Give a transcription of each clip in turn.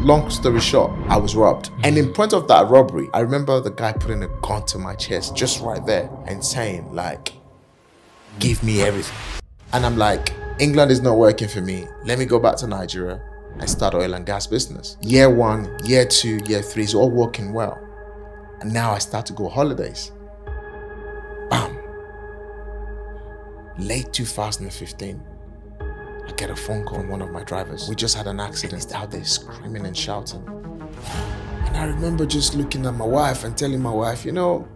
long story short, I was robbed. And mm. in point of that robbery, I remember the guy putting a gun to my chest just right there and saying, like, give me everything. And I'm like, England is not working for me. Let me go back to Nigeria and start oil and gas business. Year one, year two, year three is all working well. And now I start to go holidays. Bam. Late 2015, I get a phone call from one of my drivers. We just had an accident. He's out there screaming and shouting. And I remember just looking at my wife and telling my wife, you know,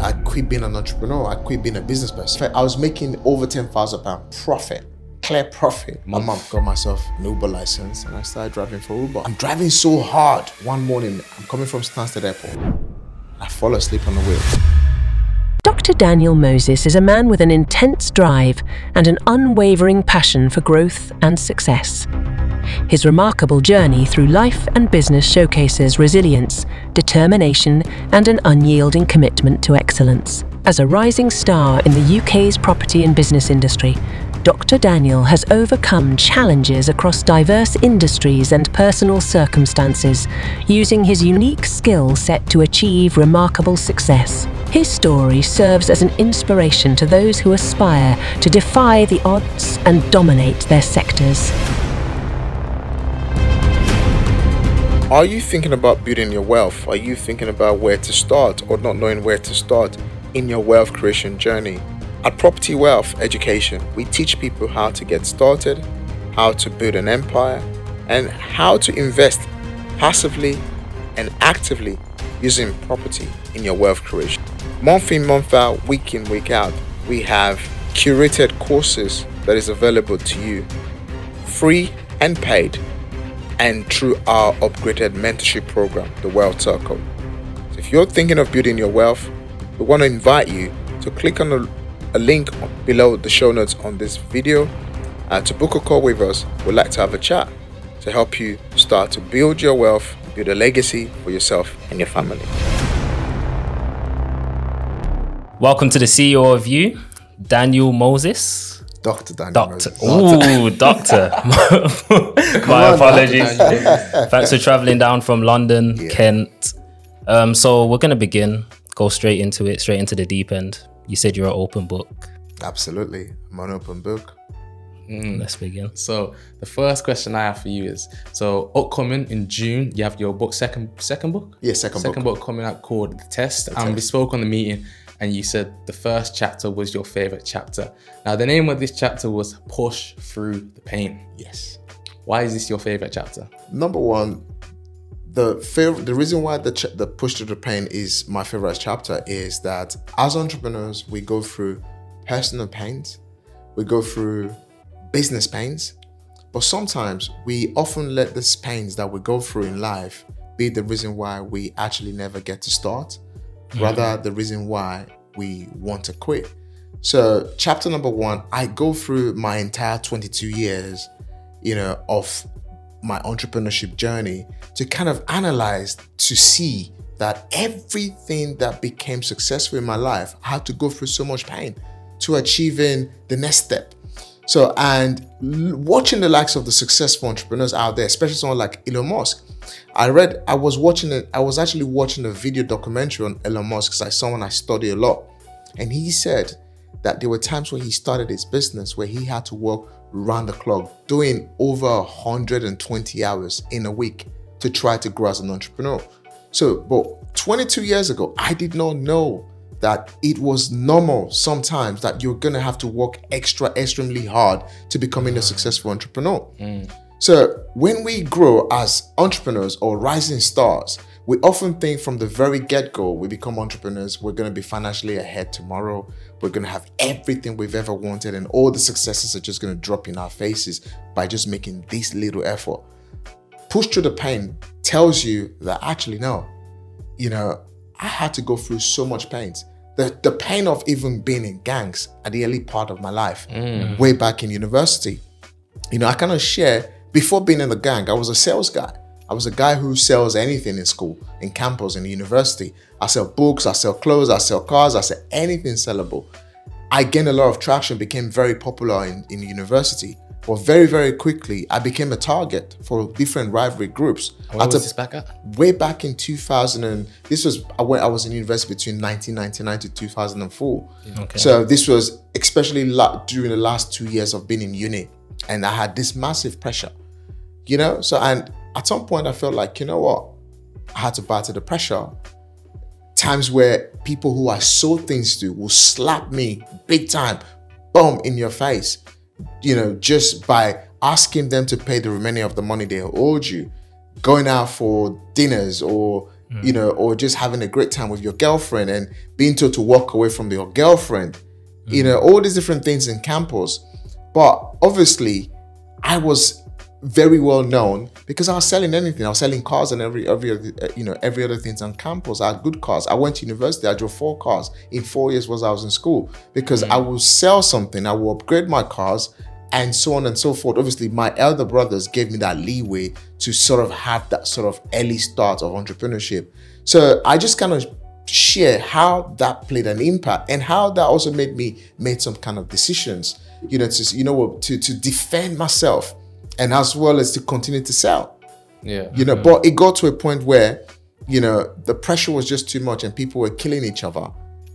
I quit being an entrepreneur. I quit being a business person. I was making over ten thousand pound profit, clear profit My month. Got myself an Uber license and I started driving for Uber. I'm driving so hard. One morning, I'm coming from Stansted Airport. I fall asleep on the wheel. Dr. Daniel Moses is a man with an intense drive and an unwavering passion for growth and success. His remarkable journey through life and business showcases resilience, determination, and an unyielding commitment to excellence. As a rising star in the UK's property and business industry, Dr. Daniel has overcome challenges across diverse industries and personal circumstances, using his unique skill set to achieve remarkable success. His story serves as an inspiration to those who aspire to defy the odds and dominate their sectors. Are you thinking about building your wealth? Are you thinking about where to start or not knowing where to start in your wealth creation journey? At Property Wealth Education, we teach people how to get started, how to build an empire, and how to invest passively and actively using property in your wealth creation. Month in, month out, week in, week out, we have curated courses that is available to you free and paid and through our upgraded mentorship program, the Wealth Circle. So if you're thinking of building your wealth, we want to invite you to click on a, a link below the show notes on this video uh, to book a call with us. We'd like to have a chat to help you start to build your wealth, build a legacy for yourself and your family. Welcome to the CEO of You, Daniel Moses. Dr. Daniel Doctor. Moses. Ooh, doctor. My on, apologies. Thanks for traveling down from London, Kent. Um, so we're gonna begin. Go straight into it, straight into the deep end. You said you're an open book. Absolutely. I'm an open book. Mm, let's begin. So the first question I have for you is: so upcoming in June, you have your book second second book. Yeah, second second book. book coming out called The Test. and we spoke on the meeting, and you said the first chapter was your favorite chapter. Now the name of this chapter was Push Through the Pain. Yes. Why is this your favorite chapter? Number one, the fav- the reason why the ch- the push to the pain is my favorite chapter is that as entrepreneurs we go through personal pains, we go through business pains, but sometimes we often let these pains that we go through in life be the reason why we actually never get to start, mm-hmm. rather the reason why we want to quit. So, chapter number one, I go through my entire 22 years, you know, of my entrepreneurship journey to kind of analyze to see that everything that became successful in my life I had to go through so much pain to achieving the next step. So, and watching the likes of the successful entrepreneurs out there, especially someone like Elon Musk, I read, I was watching it, I was actually watching a video documentary on Elon Musk because I someone I study a lot. And he said that there were times when he started his business where he had to work round the clock, doing over 120 hours in a week to try to grow as an entrepreneur. So, but 22 years ago, I did not know that it was normal sometimes that you're gonna have to work extra, extremely hard to becoming a successful entrepreneur. Mm. So, when we grow as entrepreneurs or rising stars, we often think from the very get go, we become entrepreneurs, we're going to be financially ahead tomorrow, we're going to have everything we've ever wanted, and all the successes are just going to drop in our faces by just making this little effort. Push through the pain tells you that actually, no, you know, I had to go through so much pains. The, the pain of even being in gangs at the early part of my life, mm. way back in university. You know, I cannot share before being in the gang, I was a sales guy. I was a guy who sells anything in school, in campus, in university. I sell books, I sell clothes, I sell cars, I sell anything sellable. I gained a lot of traction, became very popular in, in university. But very, very quickly, I became a target for different rivalry groups. Where was this back at? Way back in 2000, and this was when I was in university between 1999 to 2004. Okay. So this was especially during the last two years of being in uni, and I had this massive pressure, you know. So and at some point, I felt like you know what, I had to battle the pressure. Times where people who I sold things to will slap me big time, boom in your face you know, just by asking them to pay the remaining of the money they owed you, going out for dinners or mm. you know, or just having a great time with your girlfriend and being told to walk away from your girlfriend, mm. you know, all these different things in campus. But obviously, I was very well known because I was selling anything. I was selling cars and every every uh, you know every other things on campus. I had good cars. I went to university. I drove four cars in four years while I was in school because mm. I will sell something. I will upgrade my cars and so on and so forth. Obviously, my elder brothers gave me that leeway to sort of have that sort of early start of entrepreneurship. So I just kind of share how that played an impact and how that also made me made some kind of decisions. You know, to you know to to defend myself and as well as to continue to sell. Yeah. You know, yeah. but it got to a point where, you know, the pressure was just too much and people were killing each other.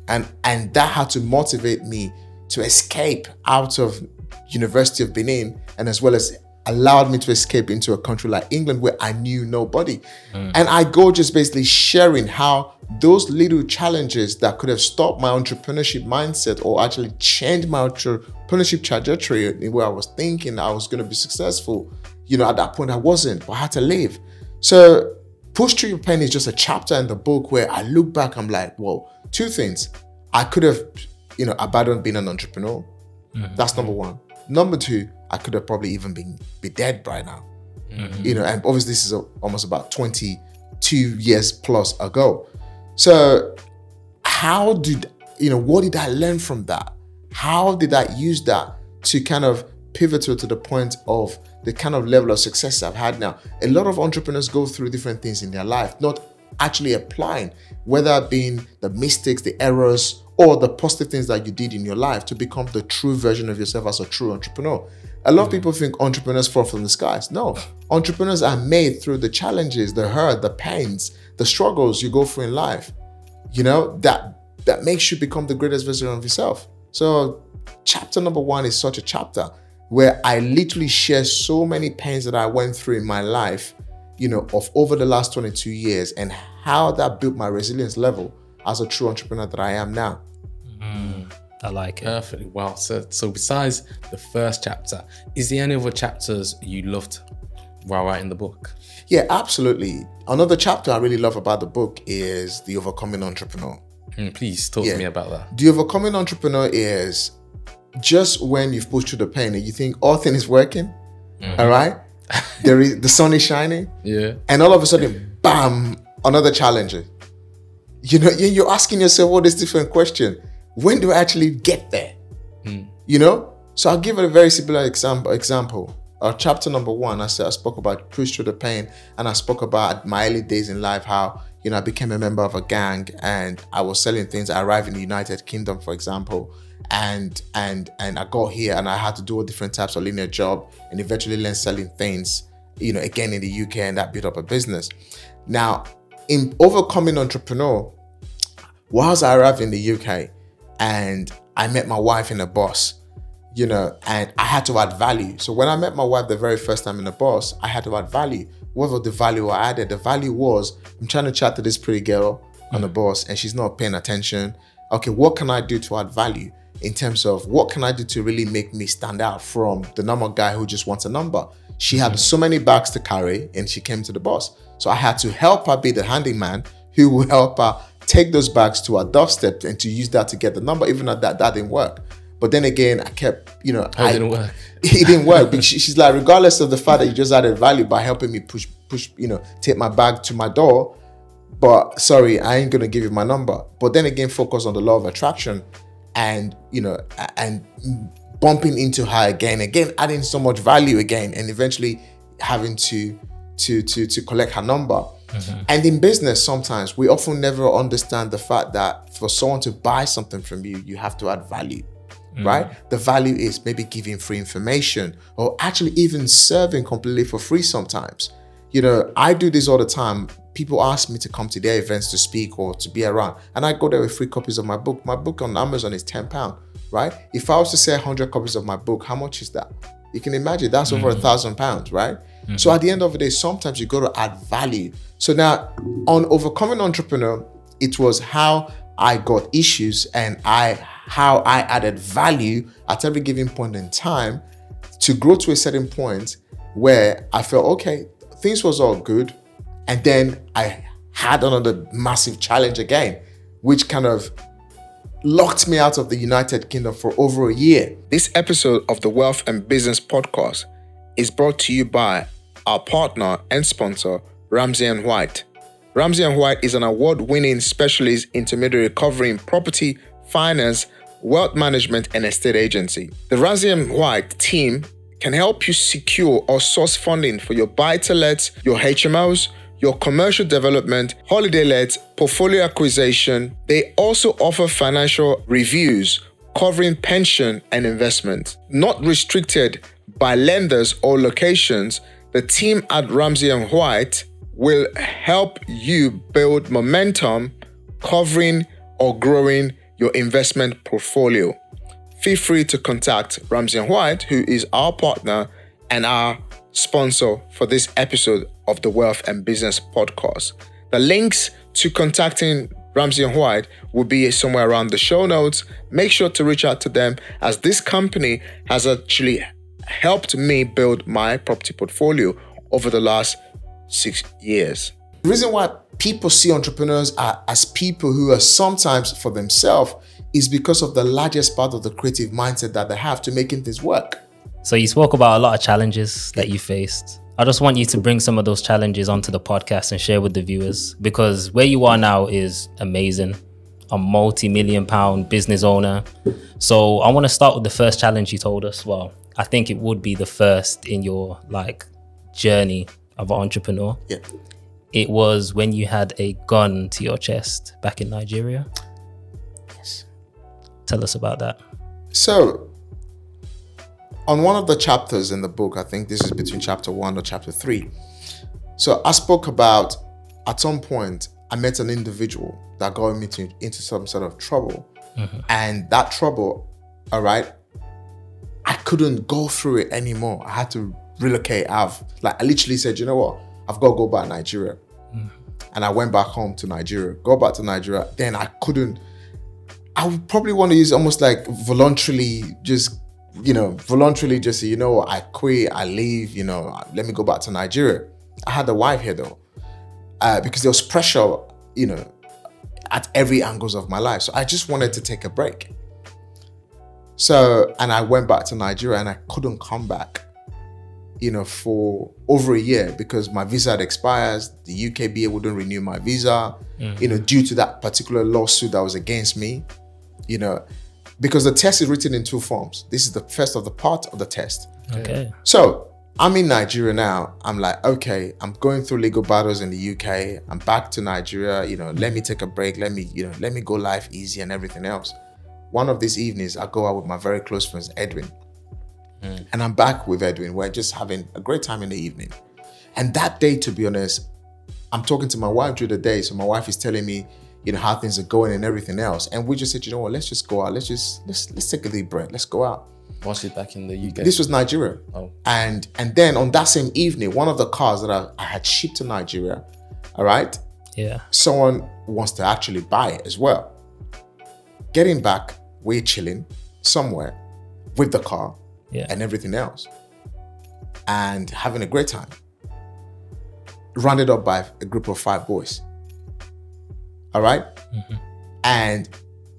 And and that had to motivate me to escape out of University of Benin and as well as allowed me to escape into a country like England where I knew nobody. Mm. And I go just basically sharing how those little challenges that could have stopped my entrepreneurship mindset or actually changed my entrepreneurship trajectory where I was thinking I was going to be successful. You know, at that point I wasn't, but I had to leave. So Push Through Your Pain is just a chapter in the book where I look back, I'm like, well, two things. I could have, you know, abandoned being an entrepreneur. Mm-hmm. That's number one. Number two, I could have probably even been be dead by now. Mm-hmm. You know, and obviously this is a, almost about 22 years plus ago. So how did you know what did I learn from that? How did I use that to kind of pivotal to the point of the kind of level of success I've had now? A lot of entrepreneurs go through different things in their life, not actually applying, whether it being the mistakes, the errors, or the positive things that you did in your life to become the true version of yourself as a true entrepreneur. A lot of people think entrepreneurs fall from the skies. No, entrepreneurs are made through the challenges, the hurt, the pains, the struggles you go through in life. You know, that that makes you become the greatest version of yourself. So, chapter number one is such a chapter where I literally share so many pains that I went through in my life, you know, of over the last 22 years and how that built my resilience level as a true entrepreneur that I am now. Mm, I like it. Perfectly well. So, so besides the first chapter, is there any other chapters you loved while writing the book? Yeah, absolutely. Another chapter I really love about the book is the overcoming entrepreneur. Mm, please talk yeah. to me about that. The overcoming entrepreneur is just when you've pushed through the pain and you think all things working, mm-hmm. all right? there is the sun is shining. Yeah. And all of a sudden, bam, another challenge you know, you're asking yourself all this different question. When do I actually get there? Mm. You know? So I'll give a very similar example. Example. Our chapter number one, I said I spoke about push through the pain, and I spoke about my early days in life, how you know I became a member of a gang and I was selling things. I arrived in the United Kingdom, for example, and and and I got here and I had to do all different types of linear job and eventually learn selling things, you know, again in the UK, and that built up a business. Now in overcoming entrepreneur, whilst I arrived in the UK and I met my wife in a bus, you know, and I had to add value. So when I met my wife the very first time in a bus, I had to add value. What was the value I added? The value was I'm trying to chat to this pretty girl on the bus and she's not paying attention. Okay, what can I do to add value in terms of what can I do to really make me stand out from the normal guy who just wants a number? She had so many bags to carry and she came to the bus. So I had to help her be the handyman who will help her take those bags to our doorstep and to use that to get the number, even though that, that didn't work. But then again, I kept, you know, I, didn't work. it didn't work. She, she's like, regardless of the fact that you just added value by helping me push, push, you know, take my bag to my door. But sorry, I ain't gonna give you my number. But then again, focus on the law of attraction, and you know, and bumping into her again, again, adding so much value again, and eventually having to to to to collect her number. Mm-hmm. And in business, sometimes we often never understand the fact that for someone to buy something from you, you have to add value. mm. right? The value is maybe giving free information or actually even serving completely for free sometimes. You know, I do this all the time. People ask me to come to their events to speak or to be around, and I go there with free copies of my book. My book on Amazon is £10, right? If I was to sell 100 copies of my book, how much is that? You can imagine that's mm. over a mm. thousand pounds, right? Mm-hmm. So at the end of the day, sometimes you got to add value. So now on overcoming entrepreneur, it was how I got issues and I how I added value at every given point in time to grow to a certain point where I felt okay, things was all good, and then I had another massive challenge again, which kind of locked me out of the United Kingdom for over a year. This episode of the Wealth and Business Podcast is brought to you by our partner and sponsor, Ramsey and White. Ramsey and White is an award-winning specialist intermediary covering property, finance, wealth management, and estate agency. The Ramsey and White team can help you secure or source funding for your buy-to-lets, your HMOs, your commercial development, holiday lets, portfolio acquisition. They also offer financial reviews covering pension and investment. Not restricted by lenders or locations, the team at Ramsey and White will help you build momentum covering or growing your investment portfolio. Feel free to contact Ramsey and White, who is our partner and our sponsor for this episode of the Wealth and Business Podcast. The links to contacting Ramsey and White will be somewhere around the show notes. Make sure to reach out to them as this company has actually helped me build my property portfolio over the last six years. The reason why people see entrepreneurs as people who are sometimes for themselves is because of the largest part of the creative mindset that they have to making things work. So you spoke about a lot of challenges that you faced. I just want you to bring some of those challenges onto the podcast and share with the viewers because where you are now is amazing. A multi-million pound business owner. So I want to start with the first challenge you told us. Well, I think it would be the first in your like journey of an entrepreneur. Yeah. It was when you had a gun to your chest back in Nigeria. Yes. Tell us about that. So, on one of the chapters in the book, I think this is between chapter one or chapter three. So, I spoke about at some point, I met an individual that got me to, into some sort of trouble. Mm-hmm. And that trouble, all right, I couldn't go through it anymore. I had to relocate. I've like I literally said, you know what? I've got to go back to Nigeria. Mm. And I went back home to Nigeria. Go back to Nigeria. Then I couldn't. I would probably want to use almost like voluntarily, just you know, voluntarily just say, you know what, I quit, I leave. You know, let me go back to Nigeria. I had a wife here though, uh, because there was pressure, you know, at every angles of my life. So I just wanted to take a break. So, and I went back to Nigeria and I couldn't come back, you know, for over a year because my visa had expired. The UKBA wouldn't renew my visa, mm-hmm. you know, due to that particular lawsuit that was against me, you know, because the test is written in two forms. This is the first of the part of the test. Okay. So I'm in Nigeria now. I'm like, okay, I'm going through legal battles in the UK. I'm back to Nigeria. You know, let me take a break. Let me, you know, let me go life easy and everything else one of these evenings, I go out with my very close friends, Edwin. Mm. And I'm back with Edwin. We're just having a great time in the evening. And that day, to be honest, I'm talking to my wife during the day. So my wife is telling me, you know, how things are going and everything else. And we just said, you know what, let's just go out. Let's just let's let's take a deep breath. Let's go out. Was it back in the UK? This was Nigeria. Oh. And and then on that same evening, one of the cars that I, I had shipped to Nigeria, all right? Yeah. Someone wants to actually buy it as well. Getting back, we're chilling somewhere with the car yeah. and everything else and having a great time. Rounded up by a group of five boys. All right? mm-hmm. And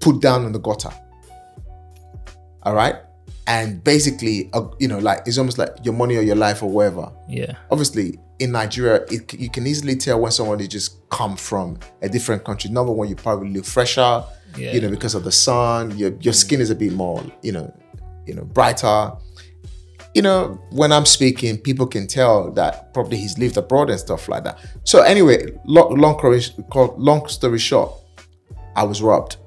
put down in the gutter. All right? And basically, uh, you know, like it's almost like your money or your life or whatever. Yeah. Obviously, in Nigeria, it, you can easily tell when someone is just come from a different country. Number one, you probably look fresher yeah. you know, because of the sun. Your your skin is a bit more, you know, you know, brighter. You know, when I'm speaking, people can tell that probably he's lived abroad and stuff like that. So anyway, long long, long story short, I was robbed.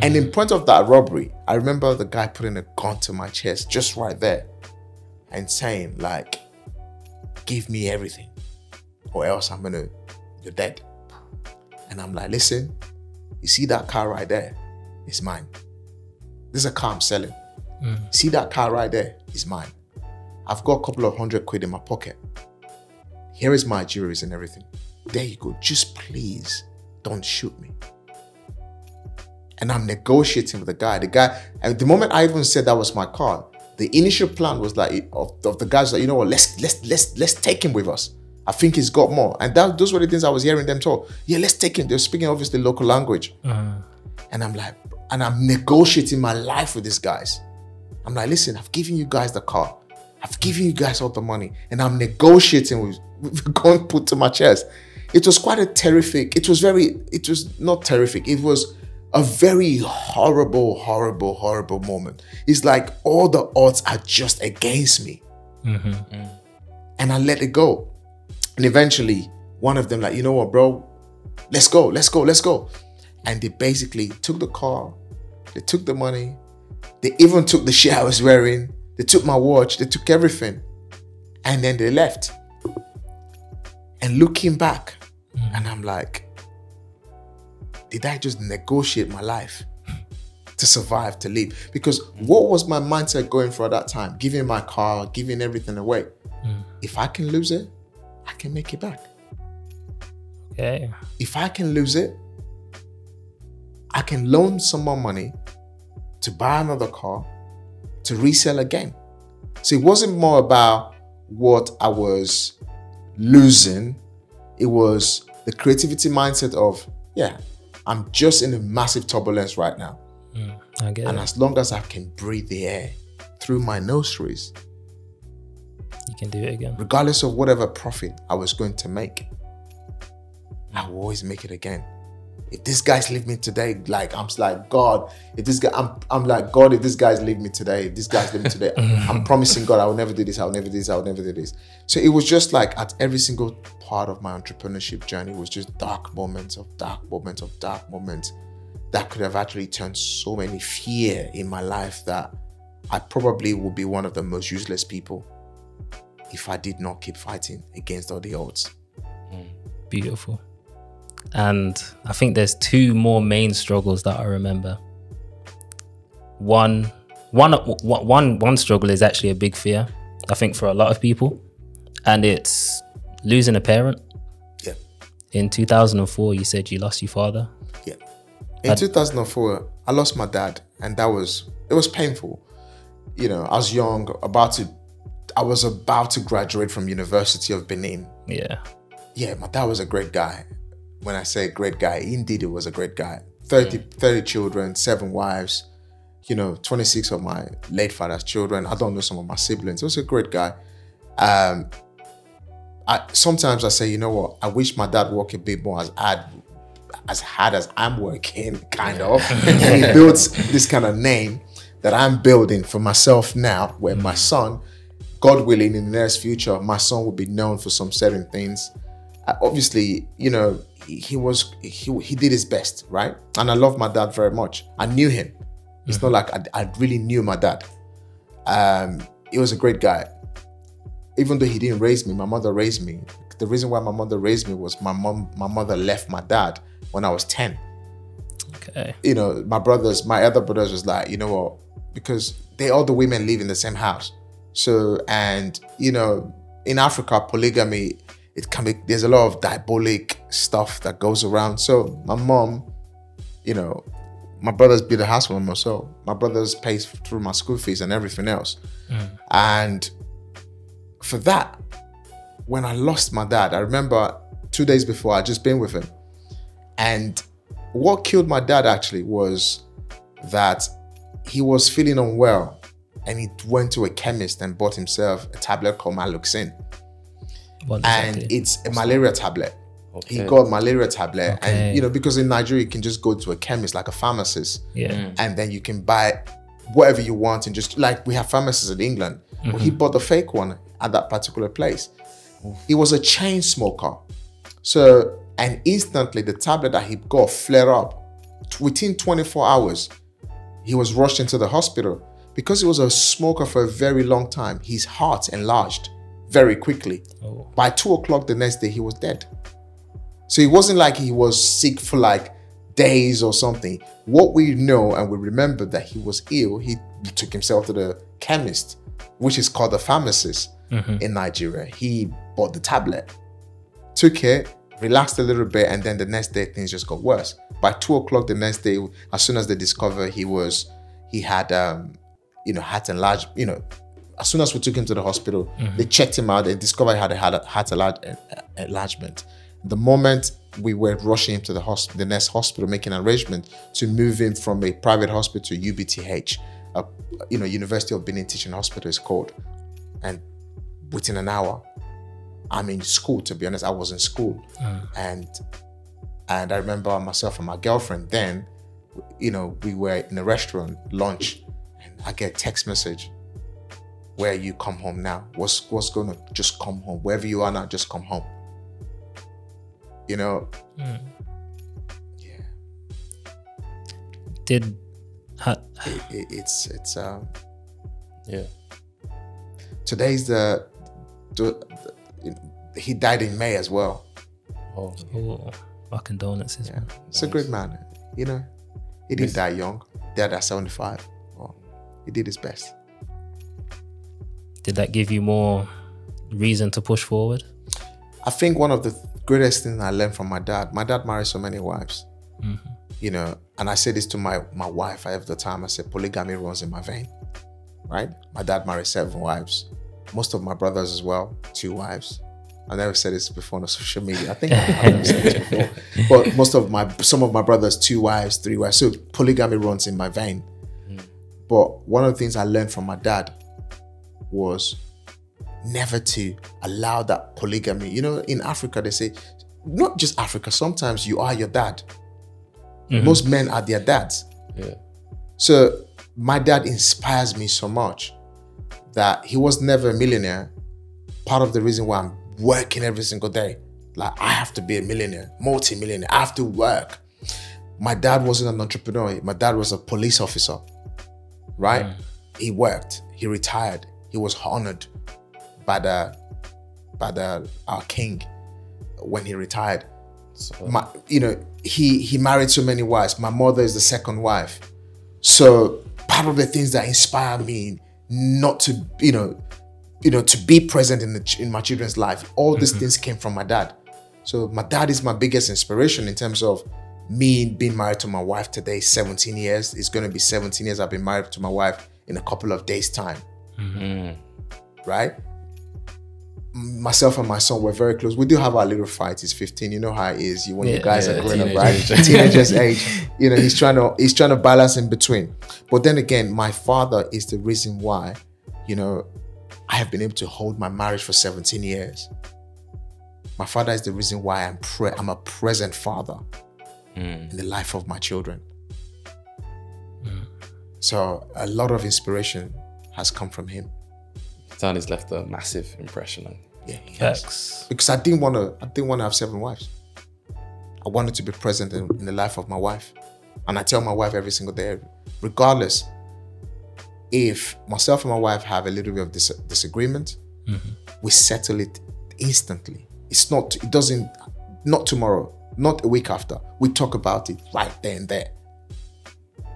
And in hmm. point of that robbery, I remember the guy putting a gun to my chest just right there and saying, like, give me everything or else I'm gonna, you're dead. And I'm like, listen, you see that car right there? It's mine. This is a car I'm selling. Mm. See that car right there? It's mine. I've got a couple of hundred quid in my pocket. Here is my jewelries and everything. There you go. Just please don't shoot me. And I'm negotiating with the guy. The guy, and the moment I even said that was my car, the initial plan was like of, of the guys like, you know what, let's let's let's let's take him with us. I think he's got more. And that those were the things I was hearing them talk. Yeah, let's take him. They're speaking obviously local language. Uh-huh. And I'm like, and I'm negotiating my life with these guys. I'm like, listen, I've given you guys the car. I've given you guys all the money. And I'm negotiating with, with gun put to my chest. It was quite a terrific, it was very, it was not terrific. It was a very horrible, horrible, horrible moment. It's like all the odds are just against me. Mm-hmm. Mm. And I let it go. And eventually, one of them, like, you know what, bro? Let's go, let's go, let's go. And they basically took the car, they took the money, they even took the shit I was wearing, they took my watch, they took everything. And then they left. And looking back, mm. and I'm like, did I just negotiate my life to survive, to live? Because what was my mindset going for at that time? Giving my car, giving everything away. Hmm. If I can lose it, I can make it back. Okay. If I can lose it, I can loan someone money to buy another car to resell again. So it wasn't more about what I was losing, it was the creativity mindset of, yeah, I'm just in a massive turbulence right now. Mm, get And it. as long as I can breathe the air through my nostrils, You can do it again. regardless of whatever profit I was going to make, I will always make it again. If this guy's leave me today, like I'm like God. If this guy, I'm, I'm like God. If this guy's leave me today, if this guy's leave me today, I'm promising God I will never do this. I will never do this. I will never do this. So it was just like at every single part of my entrepreneurship journey was just dark moments of dark moments of dark moments that could have actually turned so many fear in my life that I probably would be one of the most useless people if I did not keep fighting against all the odds. Hmm. Beautiful. And I think there's two more main struggles that I remember. One, one, one, one struggle is actually a big fear. I think for a lot of people, and it's losing a parent. Yeah. In 2004, you said you lost your father. Yeah. In 2004, I lost my dad, and that was it was painful. You know, I was young, about to, I was about to graduate from University of Benin. Yeah. Yeah, my dad was a great guy. When I say great guy, indeed, it was a great guy. 30, 30 children, seven wives. You know, 26 of my late father's children. I don't know some of my siblings. He was a great guy. Um, I sometimes I say, you know what? I wish my dad worked a bit more as hard as hard as I'm working, kind of. and he builds this kind of name that I'm building for myself now, where my son, God willing, in the nearest future, my son will be known for some certain things. Uh, obviously, you know, he, was he he did his best, right? And I love my dad very much. I knew him. It's not like I, I really knew my dad. Um, he was a great guy even though he didn't raise me, my mother raised me. The reason why my mother raised me was my mom, my mother left my dad when I was 10. Okay. You know, my brothers, my other brothers was like, you know what, because they all the women live in the same house. So, and you know, in Africa, polygamy, it can be there's a lot of diabolic stuff that goes around. So my mom, you know, my brothers built a house for so my brothers pays through my school fees and everything else. Mm. And for that, when I lost my dad, I remember two days before I just been with him. And what killed my dad actually was that he was feeling unwell and he went to a chemist and bought himself a tablet called Maloxine. What does that And it's a malaria tablet. He Okay. got malaria tablet. Okay. And you know, because in Nigeria you can just go to a chemist like a pharmacist yeah. Mm. and then you can buy whatever you want and just like we have pharmacists in England. But he mm-hmm. bought the fake one at that particular place. He was a chain smoker. So and instantly the tablet that he got flare up within 24 hours, he was rushed into the hospital because he was a smoker for a very long time. His heart enlarged very quickly. Oh. By two o'clock the next day, he was dead. So it wasn't like he was sick for like days or something. What we know and we remember that he was ill, he took himself to the chemist, which is called the pharmacist in Nigeria. He bought the tablet, took it, relaxed a little bit, and then the next day things just got worse. By two o'clock the next day, as soon as they discovered he was, he had, um, you know, heart enlarged, you know, as soon as we took him to the hospital, mm-hmm. they checked him out. They discovered he had a heart, heart enlarge- eh, eh, enlargement. The moment we were rushing him to the hospital, the next hospital, making an arrangement to move him from a private hospital to UBTH, a, you know, University of Benin Teaching Hospital is called, and within an hour, I'm in school. To be honest, I was in school, uh-huh. and and I remember myself and my girlfriend then, you know, we were in a restaurant lunch, and I get a text message where you come home now. What's what's going to just come home? Wherever you are now, just come home. You know, yeah, Did ha, it, it, it's it's um Yeah. today's the, the, the he died in May as well. Oh, oh, my condolences. Yeah, man. it's a great man. You know, he didn't die young. Died at seventy five. Well, he did his best. Did that give you more reason to push forward? I think one of the greatest things I learned from my dad. My dad married so many wives. Mm-hmm. You know, and I say this to my my wife at the time. I said polygamy runs in my vein. Right? My dad married seven wives. Most of my brothers as well, two wives. I never said this before on social media. I think I've never said this before. But most of my some of my brothers, two wives, three wives. So polygamy runs in my vein. Mm. But one of the things I learned from my dad was never to allow that polygamy. You know, in Africa, they say, not just Africa, sometimes you are your dad. Mm-hmm. Most men are their dads. yeah. So my dad inspires me so much that he was never a millionaire. Part of the reason why I'm working every single day, like I have to be a millionaire, multi-millionaire. I have to work. My dad wasn't an entrepreneur. My dad was a police officer, right? Mm. He worked. He retired. He was honored by the by the our king when he retired. My you know he he married so many wives. My mother is the second wife. So part of the things that inspire me not to you know you know to be present in the in my children's life all these mm-hmm. things came from my dad. So my dad is my biggest inspiration in terms of me being married to my wife today 17 years. It's going to be 17 years i've been married to my wife in a couple of days time Mm-hmm. Mm. right myself and my son were very close. We do have our little fight. He's 15. You know how it is. You when you guys yeah, are growing up, right? Teenagers age. You know, he's trying to he's trying to balance in between. But then again, my father is the reason why, you know, I have been able to hold my marriage for 17 years. My father is the reason why I'm pre- I'm a present father mm. in the life of my children. Mm. So a lot of inspiration has come from him. Son has left a massive impression on Yeah, he has. Because I didn't want to. I didn't want to have seven wives. I wanted to be present in, in the life of my wife, and I tell my wife every single day, regardless if myself and my wife have a little bit of dis- disagreement, mm-hmm. we settle it instantly. It's not. It doesn't. Not tomorrow. Not a week after. We talk about it right there and there.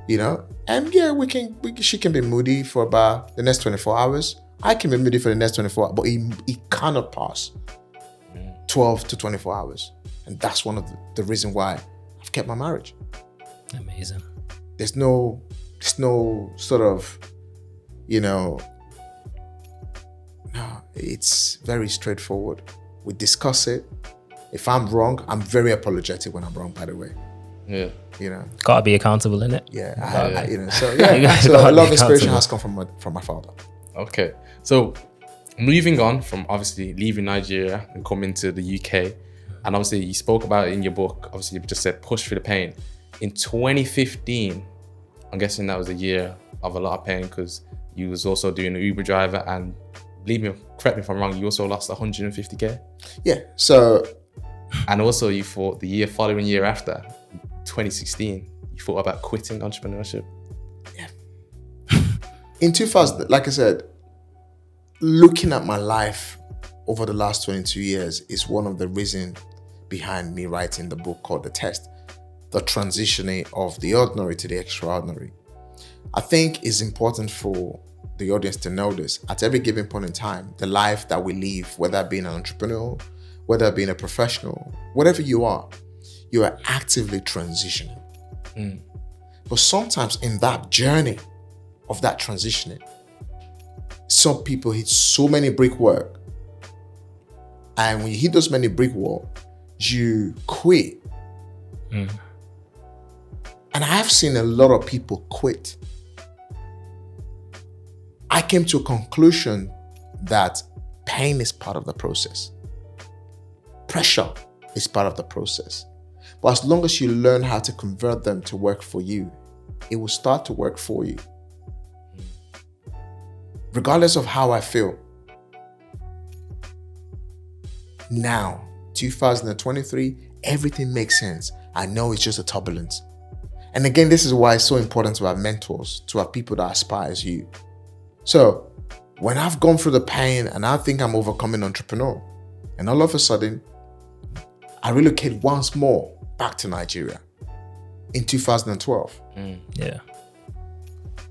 You know, and yeah, we can. We, she can be moody for about the next twenty four hours. I can be moody for the next twenty four, but it, it cannot pass. Mm. 12 to 24 hours. And that's one of the, the reason why I've kept my marriage. Amazing. There's no there's no sort of, you know, no, it's very straightforward. We discuss it. If I'm wrong, I'm very apologetic when I'm wrong, by the way. Yeah. You know, Gotta be accountable in it. yeah, I, I- you know, so yeah, gotta so a lot of inspiration has come from my, from my father. Okay. So moving on from obviously leaving Nigeria and coming to the UK, and obviously you spoke about it in your book. Obviously, you just said push through the pain. In 2015, I'm guessing that was a year of a lot of pain because you was also doing an Uber driver and believe me, correct me if I'm wrong, you also lost 150k. Yeah, so And also you thought the year following year after, 2016, you thought about quitting entrepreneurship? Yeah. in 2000 like i said looking at my life over the last 22 years is one of the reasons behind me writing the book called the test the transitioning of the ordinary to the extraordinary i think it's important for the audience to know this at every given point in time the life that we live whether being an entrepreneur whether being a professional whatever you are you are actively transitioning hmm. but sometimes in that journey of that transitioning, some people hit so many brickwork. And when you hit those many brick brickwork, you quit. Hmm. And I have seen a lot of people quit. I came to a conclusion that pain is part of the process. Pressure is part of the process. But as long as you learn how to convert them to work for you, it will start to work for you. Regardless of how I feel. Now, 2023, everything makes sense. I know it's just a turbulence. And again, this is why it's so important to have mentors, to have people that aspire as you. So, when I've gone through the pain and I think I'm overcoming entrepreneur, and all of a sudden, I relocate once more back to Nigeria in 2012. Mm. Yeah.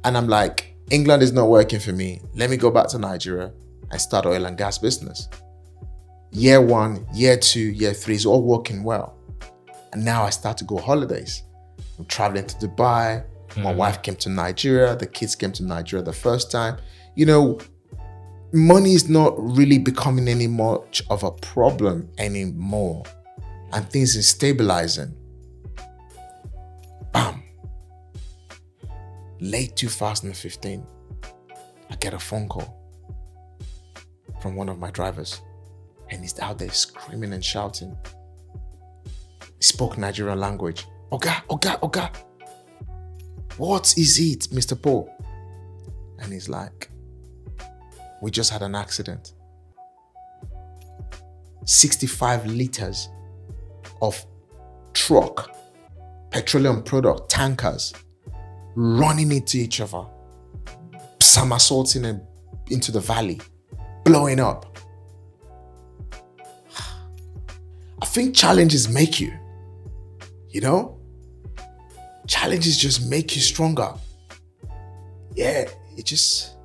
And I'm like, England is not working for me. Let me go back to Nigeria and start oil and gas business. Year one, year two, year three is all working well. And now I start to go holidays. I'm traveling to Dubai. My mm. wife came to Nigeria. The kids came to Nigeria the first time. You know, money is not really becoming any much of a problem anymore. And things is stabilizing. Bam late 2015, I get a phone call from one of my drivers, and he's out there screaming and shouting. He spoke Nigerian language. Oga, Oga, Oga. What is it, Mr. Paul? And he's like, We just had an accident. 65 liters of truck, petroleum product, tankers running into each other, somersaulting into the valley, blowing up. I think challenges make you, you know? Challenges just make you stronger. Yeah, it just,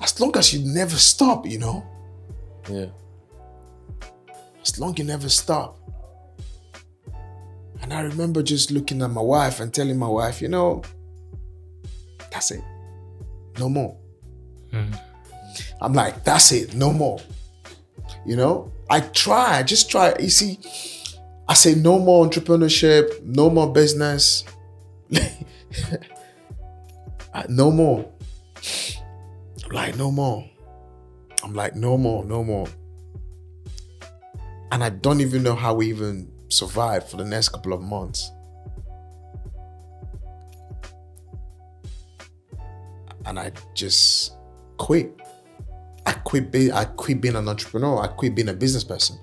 as long as you never stop, you know? Yeah. As long you never stop. And I remember just looking at my wife and telling my wife, you know, that's it. No more. I'm like, that's it, no more. You know, I try, I just try. You see, I say no more entrepreneurship, no more business, Uh, no more. I'm like, no more. I'm like, no more, no more. And I don't even know how we even survived for the next couple of months. And I just quit. I quit being I quit being an entrepreneur. I quit being a business person.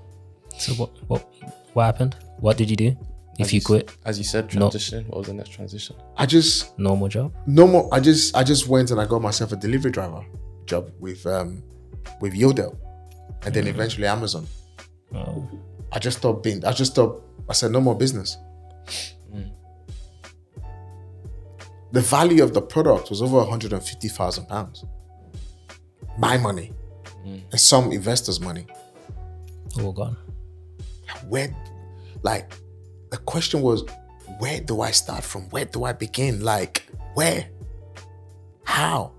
So what what what happened? What did you do? If As you quit, As you said, No. What was the next transition? I just normal job. no more. I just I just went and I got myself a delivery driver job with um with Yodel, and then eventually Amazon. Oh, I just stopped being. I just stopped. I said no more business. Mm. The value of the product was over 150,000 pounds. My money mm. and some investors' money. all gone. Where, like, the question was, where do I start from? Where do I begin? Like, where? How?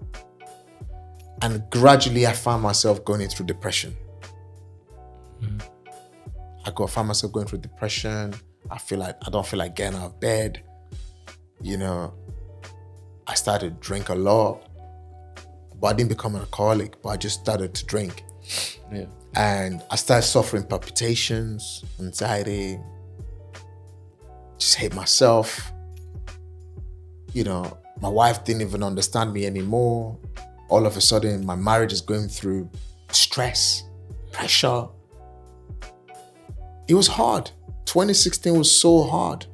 And gradually, I found myself going through depression. Mm. I got found myself going through depression. I feel like I don't feel like getting out of bed. You know, I started to drink a lot, but I didn't become an alcoholic. But I just started to drink, Yeah. and I started suffering palpitations, anxiety, just hate myself. You know, my wife didn't even understand me anymore. All of a sudden, my marriage is going through stress, pressure. It was hard. 2016 was so hard.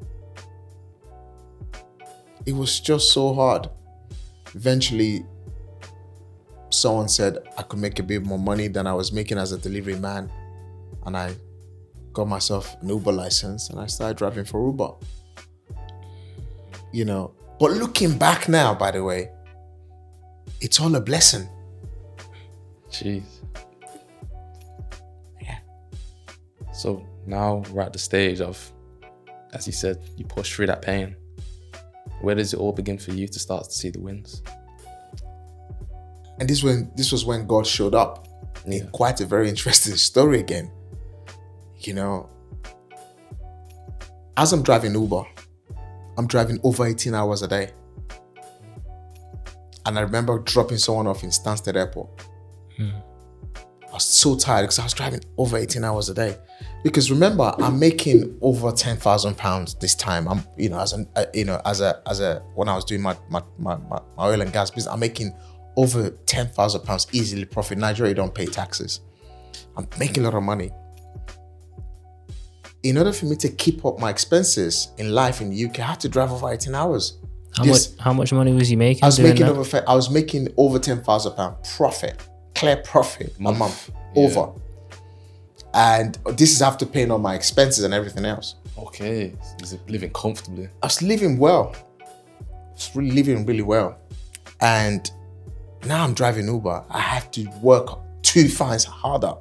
it was just so hard. Eventually, someone said I could make a bit more money than I was making as a delivery man. And I got myself an Uber license and I started driving for Uber. You know, but looking back now, by the way, it's all a blessing. Jeez. Yeah. So now we're at the stage of, as you said, you push through that pain. Where does it all begin for you to start to see the wins? And this when this was when God showed up. Yeah. Quite a very interesting story again. You know, as I'm driving Uber, I'm driving over 18 hours a day. And I remember dropping someone off in Stansted Airport. I was so tired because I was driving over 18 hours a day. Because remember, I'm making over 10,000 pounds this time. I'm, you know, as an, uh, you know, as a, as a, when I was doing my, my, my, my oil and gas business, I'm making over 10,000 pounds easily profit. Nigeria, don't pay taxes. I'm making a lot of money. In order for me to keep up my expenses in life in the UK, I had to drive over 18 hours. How This- much? How much money was you making? I was making that? over I was making over ten thousand pound profit, clear profit a Month. Yeah. over, and this is after paying all my expenses and everything else. Okay, is it living comfortably? I was living well, I was really living really well, and now I'm driving Uber. I have to work two times harder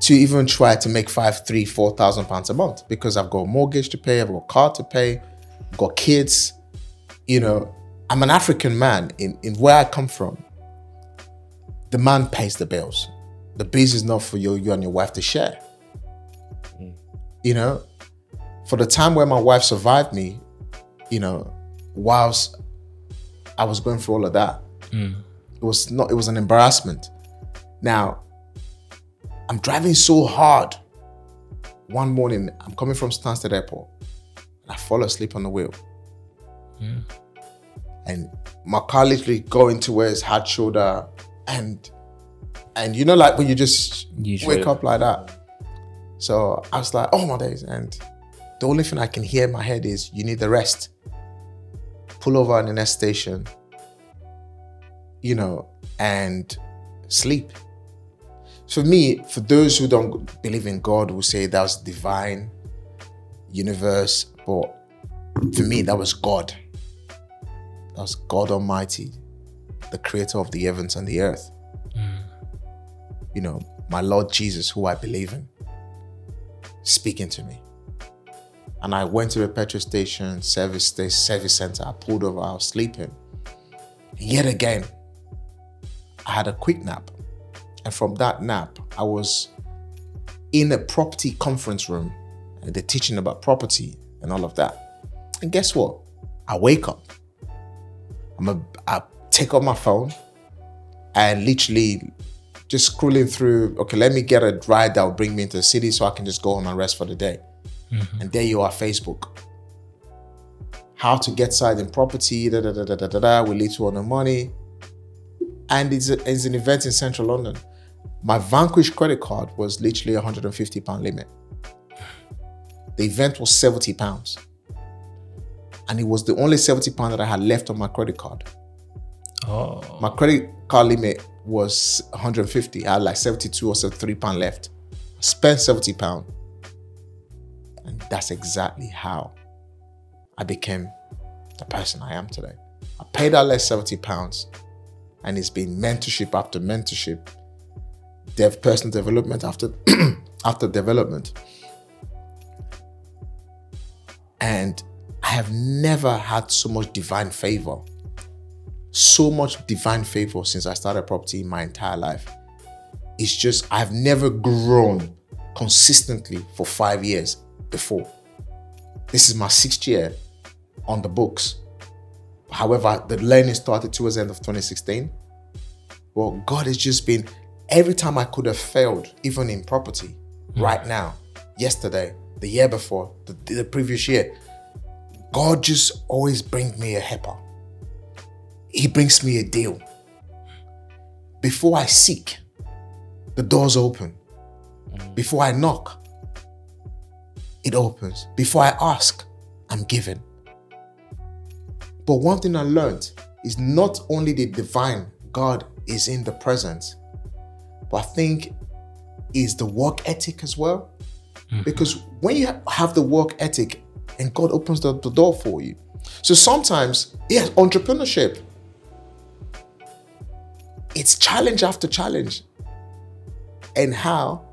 to even try to make five, three, four thousand pounds a month because I've got a mortgage to pay, I've got a car to pay, I've got kids. You know, I'm an African man in, in where I come from. The man pays the bills. The bills is not for you, you and your wife to share. Mm. You know, for the time where my wife survived me, you know, whilst I was going through all of that, mm. it was not, it was an embarrassment. Now, I'm driving so hard. One morning, I'm coming from Stansted Airport, and I fall asleep on the wheel. Mm. And my car literally going to where towards hard shoulder, and and you know, like when you just wake up like that. So I was like, oh my days, and the only thing I can hear in my head is, you need the rest. Pull over at the next station, you know, and sleep. For me, for those who don't believe in God, will say that was divine, universe, but for me, that was God. That was God Almighty, the creator of the heavens and the earth. Hmm. You know, my Lord Jesus, who I believe in, speaking to me. And I went to the petrol station, service station, service center. I pulled over, I was sleeping. And yet again, I had a quick nap. And from that nap, I was in a property conference room and they're teaching about property and all of that. And guess what? I wake up. I'm a, I take up my phone and literally just scrolling through, okay, let me get a ride that will bring me into the city so I can just go home and rest for the day. Mm-hmm. And there you are, Facebook. How to get side in property, da da da da da da da, lead to on the money. And it's, a, it's an event in central London. My Vanquis credit card was literally a 150 pound limit. The event was 70 pounds. And it was the only 70 pound that I had left on my credit card. Oh, My credit card limit was 150. I had like 72 or 73 pound left. Spent 70 pound. And that's exactly how I became the person I am today. I paid out less 70 pounds. And it's been mentorship after mentorship, dev personal development after after development. And I have never had so much divine favor so much divine favor since I started property in my entire life. It's just I've never grown consistently for five years before. This is my sixth year on the books. However, the learning started towards the end of 2016. Well, God has just been every time I could have failed, even in property, hmm. right now, yesterday, the year before, the, the previous year, God just always brings me a helper he brings me a deal. Before I seek, the doors open. Before I knock, it opens. Before I ask, I'm given. But one thing I learned is not only the divine God is in the present, but I think is the work ethic as well. Mm-hmm. Because when you have the work ethic and God opens the, the door for you. So sometimes, yes, entrepreneurship, it's challenge after challenge. And how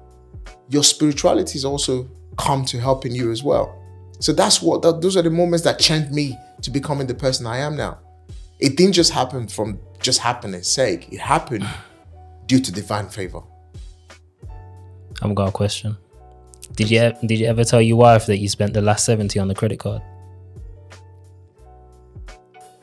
your spirituality is also come to helping you as well. So that's what that, those are the moments that changed me to becoming the person I am now. It didn't just happen from just happening sake. It happened due to divine favor. I've got a question. Did you did you ever tell your wife that you spent the last seventy on the credit card?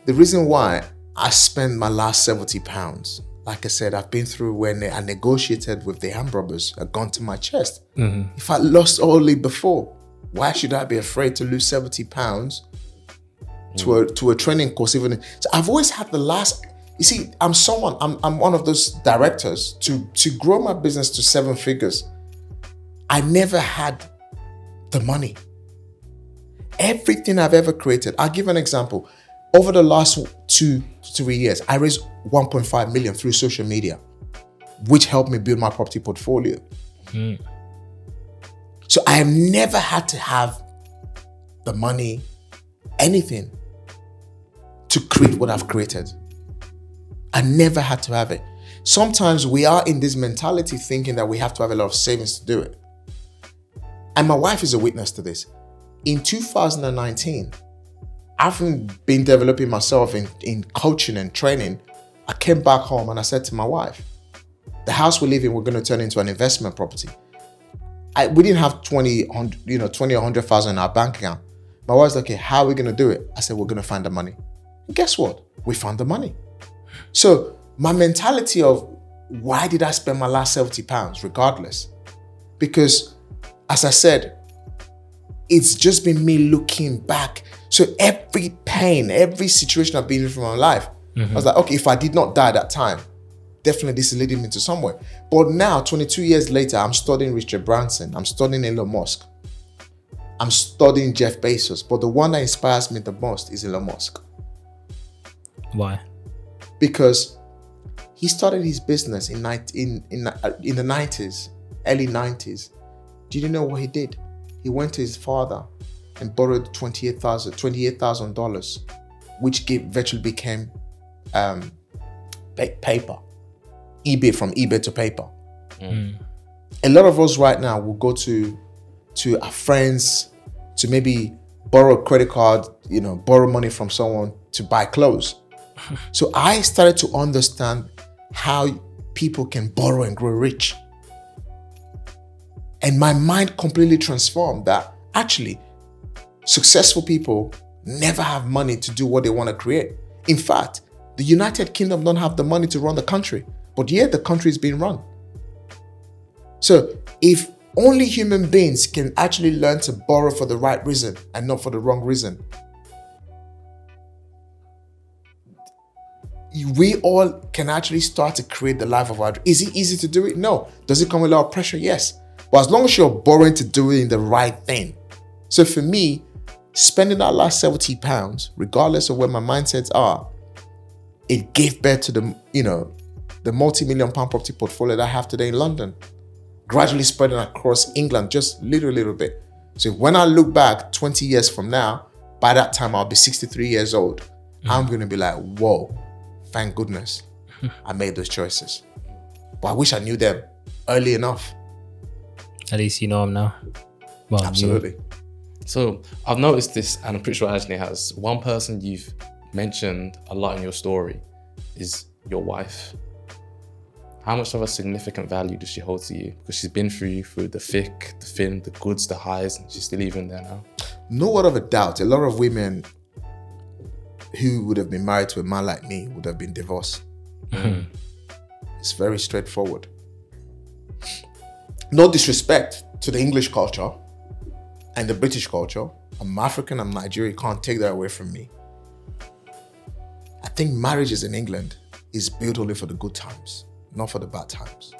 The reason why I spent my last 70 pounds, like I said, I've been through when I negotiated with the hand robbers, a gun to my chest. Mm-hmm. If I lost only before, why should I be afraid to lose 70 pounds to a to a training course? Even so I've always had the last. You see, I'm someone. I'm I'm one of those directors to to grow my business to seven figures. I never had the money. Everything I've ever created. I'll give an example. Over the last two three years, I raised 1.5 million through social media, which helped me build my property portfolio. Hmm. So I have never had to have the money, anything to create what I've created. I never had to have it. Sometimes we are in this mentality thinking that we have to have a lot of savings to do it. And my wife is a witness to this. In 2019, having been developing myself in, in coaching and training, I came back home and I said to my wife, the house we live in, we're going to turn into an investment property. I, we didn't have 20, 100, you know, 20 or 100,000 in our bank account. My wife's like, okay, how are we going to do it? I said, we're going to find the money. And guess what? We found the money. So my mentality of why did I spend my last 70 pounds, regardless? Because as I said, it's just been me looking back. So every pain, every situation I've been in from my life, I was like, okay, if I did not die that time, definitely this is leading me to somewhere. But now, 22 years later, I'm studying Richard Branson, I'm studying Elon Musk, I'm studying Jeff Bezos. But the one that inspires me the most is Elon Musk Why? because he started his business in in in, uh, in the 90s, early 90s. Did you know what he did? He went to his father and borrowed $28,000 $28,000, which gave, virtually became um, pa- PayPal. eBay from eBay to PayPal. A lot of us right now will go to to our friends to maybe borrow a credit card, you know, borrow money from someone to buy clothes. So I started to understand how people can borrow and grow rich. And my mind completely transformed that actually successful people never have money to do what they want to create. In fact, the United Kingdom don't have the money to run the country, but yet the country is being run. So if only human beings can actually learn to borrow for the right reason and not for the wrong reason, we all can actually start to create the life of our dream. Is it easy to do it? No. Does it come with a lot of pressure? Yes. But as long as you're borrowing to do it in the right thing. So for me, spending that last 70 pounds, regardless of where my mindsets are, it gave birth to the, you know, the multi-million pound property portfolio that I have today in London. Gradually spreading across England, just little, little bit. So when I look back 20 years from now, by that time I'll be 63 years old. Mm. I'm gonna be like, whoa, thank goodness I made those choices. But I wish I knew them early enough. At least you know him now. Well, you- Absolutely. So I've noticed this, and I'm pretty sure Anthony has. One person you've mentioned a lot in your story is your wife. How much of a significant value does she hold to you? Because she's been through you through the thick, the thin, the goods, the highs, and she's still even there now. No word of a doubt, a lot of women who would have been married to a man like me would have been divorced. Mm-hmm. It's very straightforward. No disrespect to the English culture and the British culture. I'm African, I'm Nigerian, can't take that away from me. I think marriages in England is built only for the good times, not for the bad times.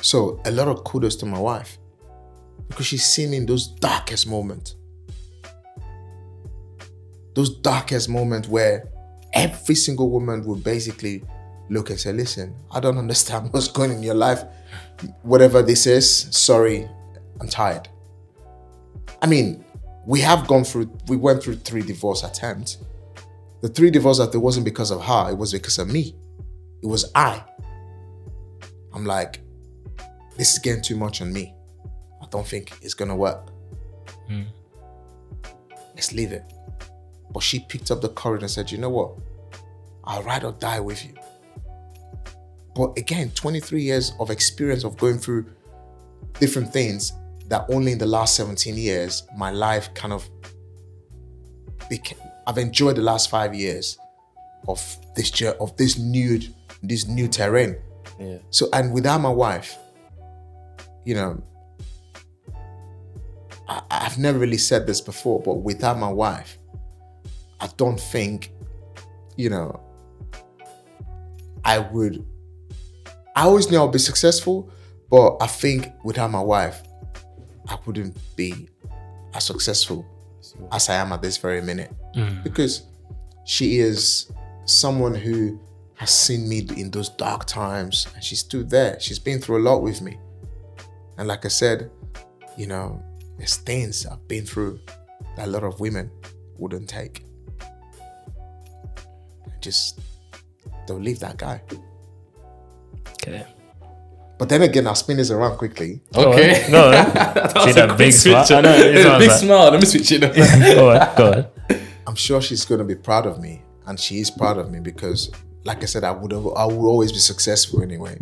So, a lot of kudos to my wife because she's seen in those darkest moments. those darkest moments where every single woman would basically look and say, "Listen, I don't understand what's going on in your life. Whatever this is, sorry, I'm tired." I mean, we have gone through. We went through three divorce attempts. The three divorce attempts wasn't because of her. It was because of me. It was I. I'm like, this is getting too much on me. I don't think it's gonna work. Hmm. Let's leave it. But she picked up the courage and said, you know what? I'll ride or die with you. But again, 23 years of experience of going through different things that only in the last 17 years, my life kind of became, I've enjoyed the last five years of this of this new this new terrain. Yeah. So and without my wife, you know, I, I've never really said this before, but without my wife, I don't think, you know, I would. I always knew I'd be successful, but I think without my wife, I wouldn't be as successful as I am at this very minute mm. because she is someone who has seen me in those dark times and she's still there. She's been through a lot with me. And like I said, you know, there's things I've been through that a lot of women wouldn't take. Just don't leave that guy. Okay. But then again, I'll spin this around quickly. Okay. Go on. See that big smile? I know, it sounds big smile. Let me switch it up. Go on. Go on. I'm sure she's going to be proud of me, and she is proud of me because, like I said, I would have, I would always be successful anyway.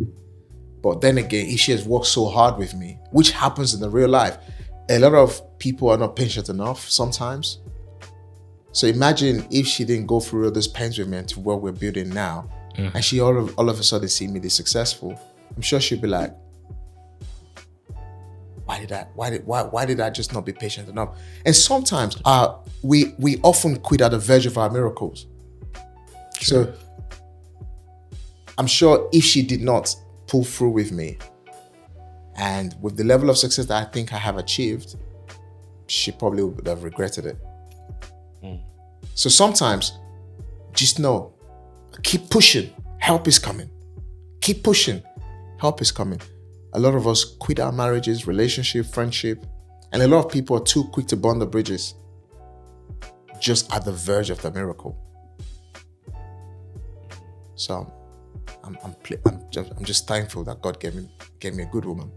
But then again, if she has worked so hard with me, which happens in the real life, a lot of people are not patient enough sometimes. So imagine if she didn't go through all those pains with me and to what we're building now, and she all of, all of a sudden see me this successful. I'm sure she'd be like, why did I why did why why did I just not be patient enough? And sometimes uh we we often quit at the verge of our miracles. So I'm sure if she did not pull through with me and with the level of success that I think I have achieved, she probably would have regretted it. So sometimes just know, keep pushing. Help is coming. Keep pushing. Help is coming. A lot of us quit our marriages, relationship, friendship, and a lot of people are too quick to burn the bridges just at the verge of the miracle. So I'm, I'm, pl- I'm, just, I'm just thankful that God gave me, gave me a good woman.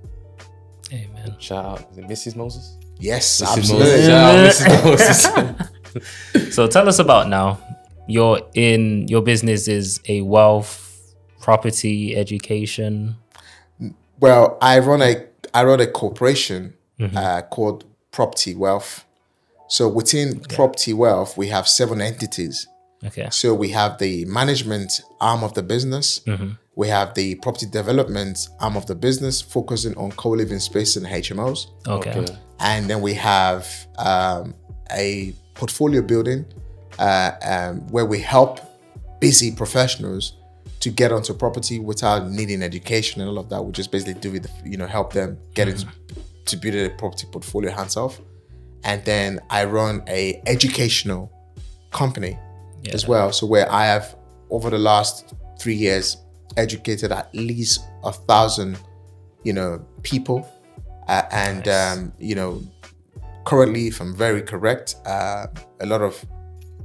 Amen. Shout out. Is it Mrs. Moses? Yes, Mrs. absolutely. Moses. Shout out Mrs. Moses. So tell us about now. You're in your business is a wealth, property, education. Well, I run a I run a corporation uh, called Property Wealth. So within Property Wealth, we have seven entities. Okay. So we have the management arm of the business. We have the property development arm of the business, focusing on co-living space and HMOs. Okay. And then we have um, a portfolio building uh, um, where we help busy professionals to get onto property without needing education and all of that. We just basically do it, you know, help them get into to build a property portfolio hands off. And then I run a educational company as well. So where I have over the last three years educated at least a thousand, you know, people, uh, and um, you know, currently, if I'm very correct, uh, a lot of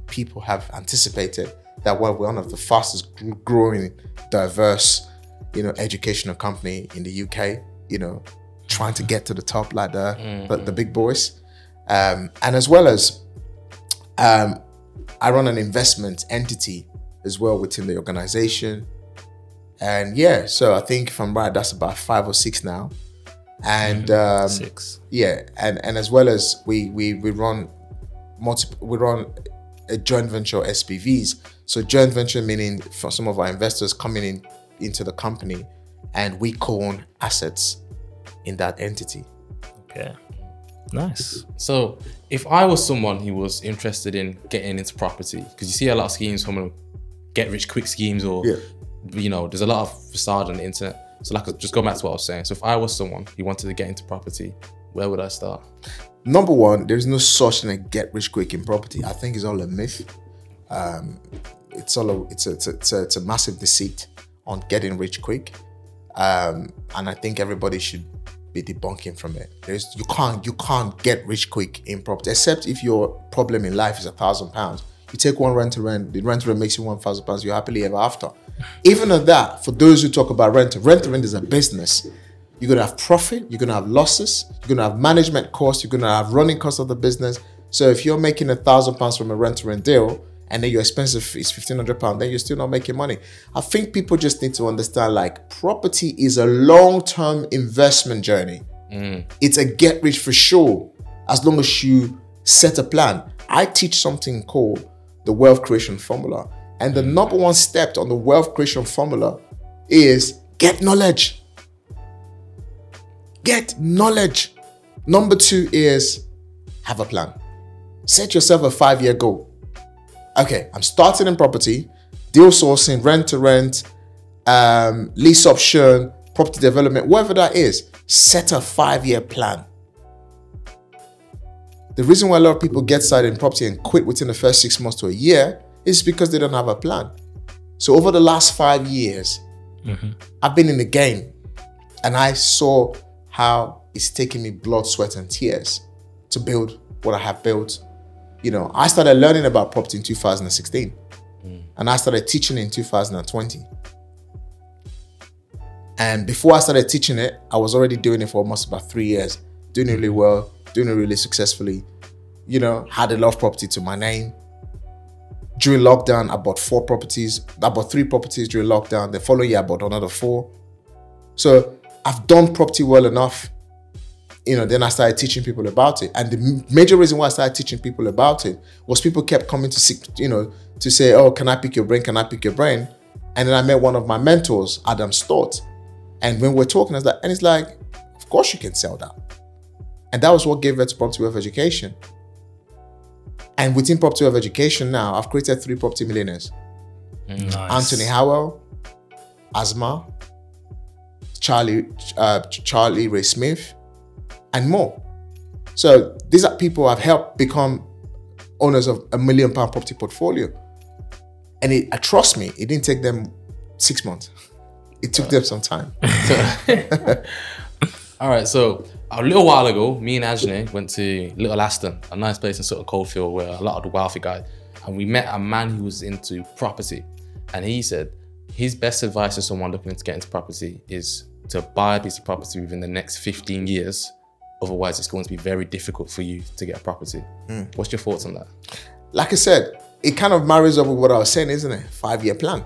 people have anticipated that we're one of the fastest growing, diverse, you know, educational company in the UK. You know, trying to get to the top like the the, the big boys, um, and as well as um, I run an investment entity as well within the organization. And yeah, so I think if I'm right, that's about five or six now. And um, Six. yeah, and and as well as we we we run multiple we run a joint venture SPVs. So joint venture meaning for some of our investors coming in into the company, and we co-own assets in that entity. Okay. Nice. So, if I was someone who was interested in getting into property, because you see a lot of schemes from get rich quick schemes, or Yeah. you know, there's a lot of facade on the internet. So, like, just go back to what I was saying. So, if I was someone who wanted to get into property, where would I start? Number one, there's no such thing as get rich quick in property. I think it's all a myth. Um, it's all a, it's a, it's a, it's a, it's a massive deceit on getting rich quick. Um, and I think everybody should be debunking from it. There's you can't you can't get rich quick in property except if your problem in life is a thousand pounds. You take one rent to rent, the rent to rent makes you one thousand pounds. You're happily ever after. Even at that, for those who talk about rent, rent to rent is a business. You're gonna have profit. You're gonna have losses. You're gonna have management costs. You're gonna have running costs of the business. So if you're making a thousand pounds from a rent to rent deal, and then your expensive is fifteen hundred pounds, then you're still not making money. I think people just need to understand like property is a long term investment journey. Mm. It's a get rich for sure, as long as you set a plan. I teach something called the wealth creation formula, and the mm. number one step on the wealth creation formula is get knowledge. Get knowledge. Number two is have a plan. Set yourself a five year goal okay, I'm starting in property, deal sourcing, rent to rent, um, lease option, property development, whatever that is, set a five year plan. The reason why a lot of people get started in property and quit within the first six months to a year is because they don't have a plan. So, over the last five years, I've been in the game and I saw how it's taken me blood, sweat, and tears to build what I have built you know, I started learning about property in 2016 hmm. and I started teaching in 2020. And before I started teaching it, I was already doing it for almost about three years, doing it really hmm. well, doing it really successfully. You know, had a lot of property to my name. During lockdown, I bought four properties. I bought three properties during lockdown. The following year, I bought another four. So I've done property well enough you know, then I started teaching people about it. And the major reason why I started teaching people about it was people kept coming to seek, you know, to say, oh, can I pick your brain? Can I pick your brain? And then I met one of my mentors, Adam Stott. And when we're talking, I was like, and it's like, of course you can sell that. And that was what gave birth to Property Wealth Education. And within Property Wealth Education now, I've created three property millionaires. Nice. Anthony Howell, Asma, Charlie, uh, Charlie Ray Smith, and more. So these are people I've helped become owners of a million pound property portfolio. And it, uh, trust me, it didn't take them six months. It took them some time. All right, so a little while ago, me and Ajne went to Little Aston, a nice place in Sutton Coldfield where a lot of the wealthy guys, and we met a man who was into property. And he said his best advice to someone looking to get into property is to buy a piece of property within the next 15 years. Otherwise, it's going to be very difficult for you to get a property. Hmm. What's your thoughts on that? like I said, it kind of marries up with what I was saying, isn't it? Five year plan,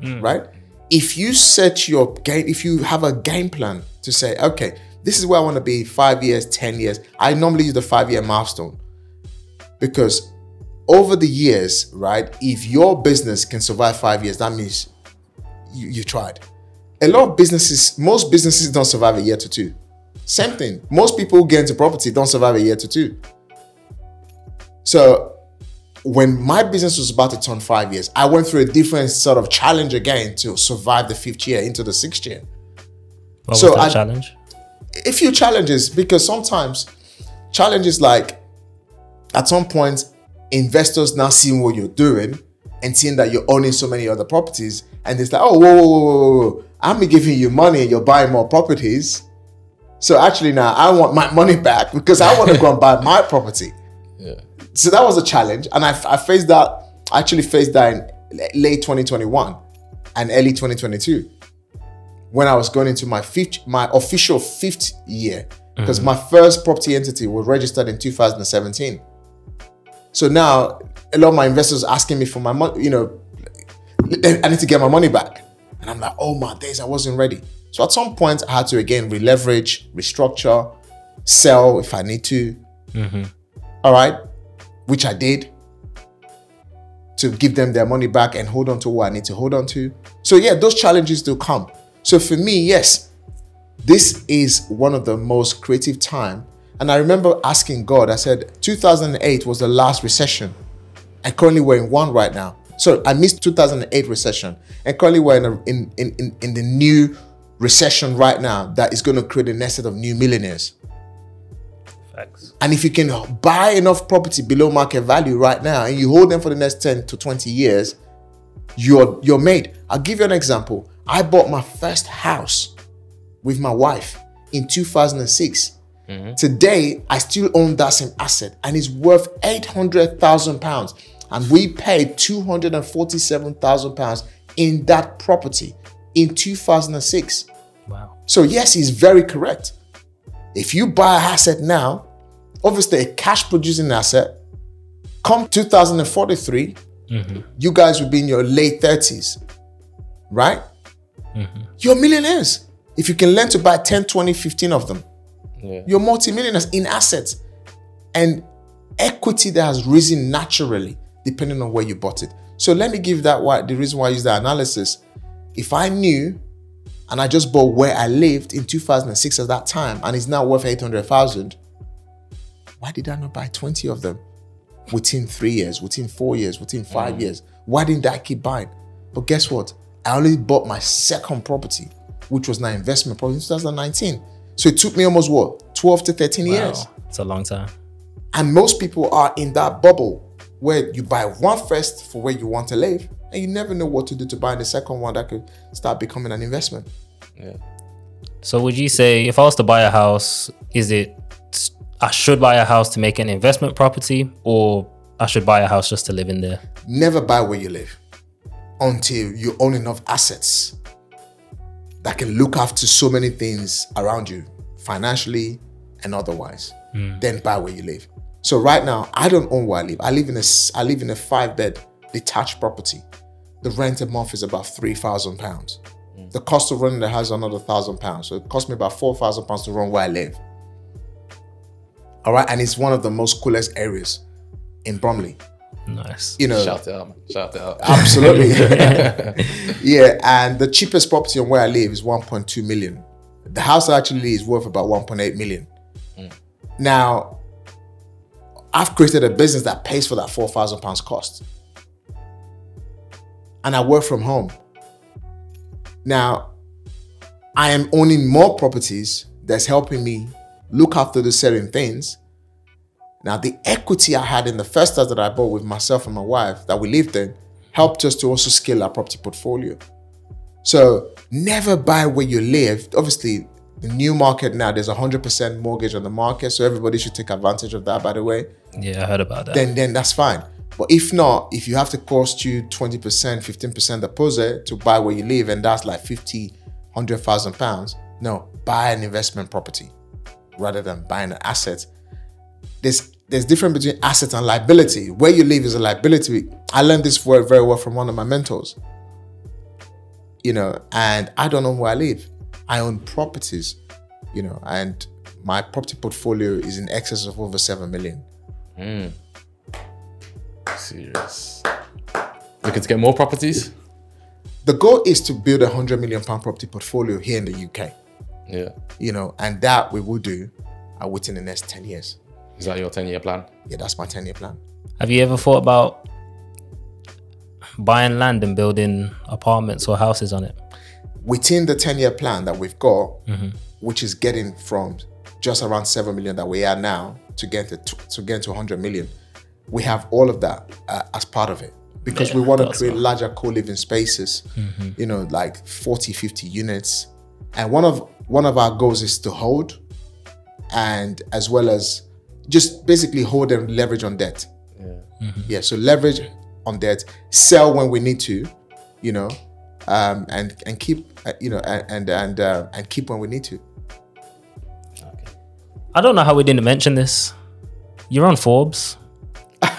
hmm. right? If you set your game, if you have a game plan to say, okay, this is where I want to be five years, 10 years, I normally use the five year milestone because over the years, right, if your business can survive five years, that means you, you tried. A lot of businesses, most businesses don't survive a year to two. Same thing. Most people who get into property don't survive a year to two. So when my business was about to turn five years, I went through a different sort of challenge again to survive the fifth year into the sixth year. What So was that I- challenge? A few challenges because sometimes challenges like at some point investors now seeing what you're doing and seeing that you're owning so many other properties and it's like oh whoa whoa whoa whoa, whoa. I'm giving you money and you're buying more properties. So actually now I want my money back because I want to go and buy my property. Yeah. so that was a challenge and I, I faced that I actually faced that in late 2021 and early 2022 when I was going into my fifth my official fifth year because mm-hmm. my first property entity was registered in 2017 so now a lot of my investors are asking me for my money you know I need to get my money back and I'm like oh my days I wasn't ready so at some point I had to again re-leverage restructure sell if I need to mm-hmm. all right, which I did to give them their money back and hold on to what I need to hold on to. So, yeah, those challenges do come. So, for me, yes, this is one of the most creative time. And I remember asking God, I said, 2008 was the last recession. And currently we're in one right now. So I missed 2008 recession. And currently we're in, a, in, in, in, the new recession right now that is going to create a nest of new millionaires. Facts. And if you can buy enough property below market value right now and you hold them for the next 10 to 20 years, you're you're made. I'll give you an example. I bought my first house with my wife in 2006. Mm-hmm. Today, I still own that same asset and it's worth 800,000 pounds. And we paid 247,000 pounds in that property in 2006. Wow. So yes, he's very correct. If you buy an asset now, obviously a cash producing asset, come 2043, mm-hmm. you guys will be in your late 30s, right? Mm-hmm. You're millionaires. If you can learn to buy 10, 20, 15 of them, Yeah. you're multimillionaires in assets and equity that has risen naturally depending on where you bought it. So let me give that why the reason why I use that analysis. If I knew and I just bought where I lived in 2006 at that time and it's now worth 800,000, why did I not buy 20 of them within three years, within four years, within five mm. years? Why didn't I keep buying? But guess what? I only bought my second property, which was my investment property in 2019. So it took me almost what, 12 to 13 years. Wow. It's a long time. And most people are in that bubble where you buy one first for where you want to live, and you never know what to do to buy the second one that could start becoming an investment. Yeah. So would you say if I was to buy a house, is it I should buy a house to make an investment property or I should buy a house just to live in there? Never buy where you live until you own enough assets that can look after so many things around you, financially and otherwise. Hmm. Then buy where you live. So right now, I don't own where I live. I live in a s- I live in a five bed detached property. The rent a month is about three thousand pounds. Mm. The cost of running the house is another thousand pounds. So it cost me about four thousand pounds to run where I live. All right, and it's one of the most coolest areas in Bromley. Nice. You know, Shout it out. Shout it out. Absolutely. yeah, and the cheapest property on where I live is 1.2 million. The house actually is worth about 1.8 million. Mm. Now, I've created a business that pays for that 4,000 pounds cost. And I work from home. Now, I am owning more properties that's helping me look after the certain things. Now, the equity I had in the first house that I bought with myself and my wife that we lived in helped us to also scale our property portfolio. So never buy where you live. Obviously, the new market now, there's a 100% mortgage on the market. So everybody should take advantage of that, by the way. Yeah, I heard about that. Then, then that's fine. But if not, if you have to cost you 20%, 15% deposit to buy where you live, and that's like 50, 100,000 pounds, no, buy an investment property rather than buying an asset. There's there's difference between asset and liability. Where you live is a liability. I learned this word very well from one of my mentors. You know, and I don't know where I live. I own properties, you know, and my property portfolio is in excess of over seven million. Serious. Looking to get more properties? The goal is to build a hundred million pound property portfolio here in the UK. Yeah. You know, and that we will do uh, within the next 10 years. Is that your 10 year plan? Yeah, that's my 10 year plan. Have you ever thought about buying land and building apartments or houses on it? Within the 10 year plan that we've got, which is getting from just around 7 million that we are now to get to, to get to 100 million, we have all of that uh, as part of it because Yeah, we want to create all. larger co-living spaces you know like 40 50 units. And one of one of our goals is to hold and as well as just basically hold and leverage on debt. Yeah. yeah so leverage on debt sell when we need to you know um and and keep uh, you know and and and, uh, and keep when we need to I don't know how we didn't mention this. You're on Forbes.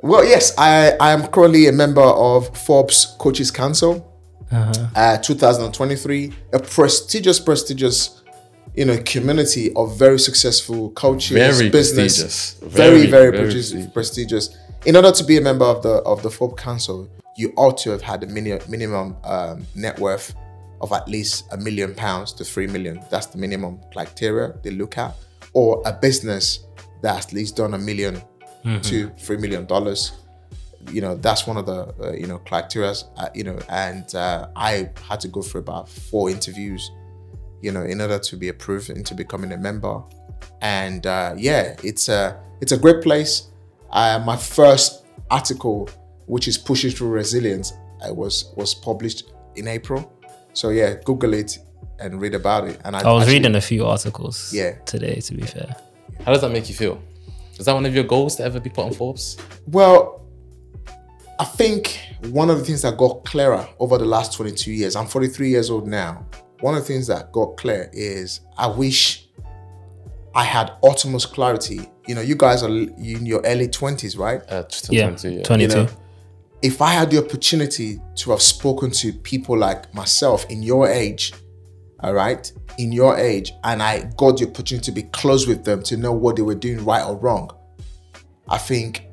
Well, yes, I, I am currently a member of Forbes Coaches Council, uh 2023, a prestigious, prestigious, you know, community of very successful coaches, Very business, prestigious. very, Very, very, very prestigious, prestigious. In order to be a member of the of the Forbes Council, you ought to have had a mini, minimum um, net worth of at least a million pounds to three million. That's the minimum criteria they look at, or a business that's at least done a 1000000 to three million dollars. You know, that's one of the uh, you know criteria. Uh, you know, and uh, I had to go through about four interviews you know, in order to be approved into becoming a member. And uh, yeah, it's a it's a great place. Uh, my first article, which is pushing through resilience, I was was published in April. So yeah, Google it and read about it. And I, I was actually- reading a few articles Yeah. today, to be fair. How does that make you feel? Is that one of your goals to ever be put on Forbes? Well, I think one of the things that got clearer over the last 22 years, I'm 43 years old now. One of the things that got clear is I wish I had utmost clarity. You know, you guys are in your early 20s, right? Uh, just Yeah, 22, yeah. 22. You know, if I had the opportunity to have spoken to people like myself in your age, all right, in your age, and I got the opportunity to be close with them to know what they were doing right or wrong, I think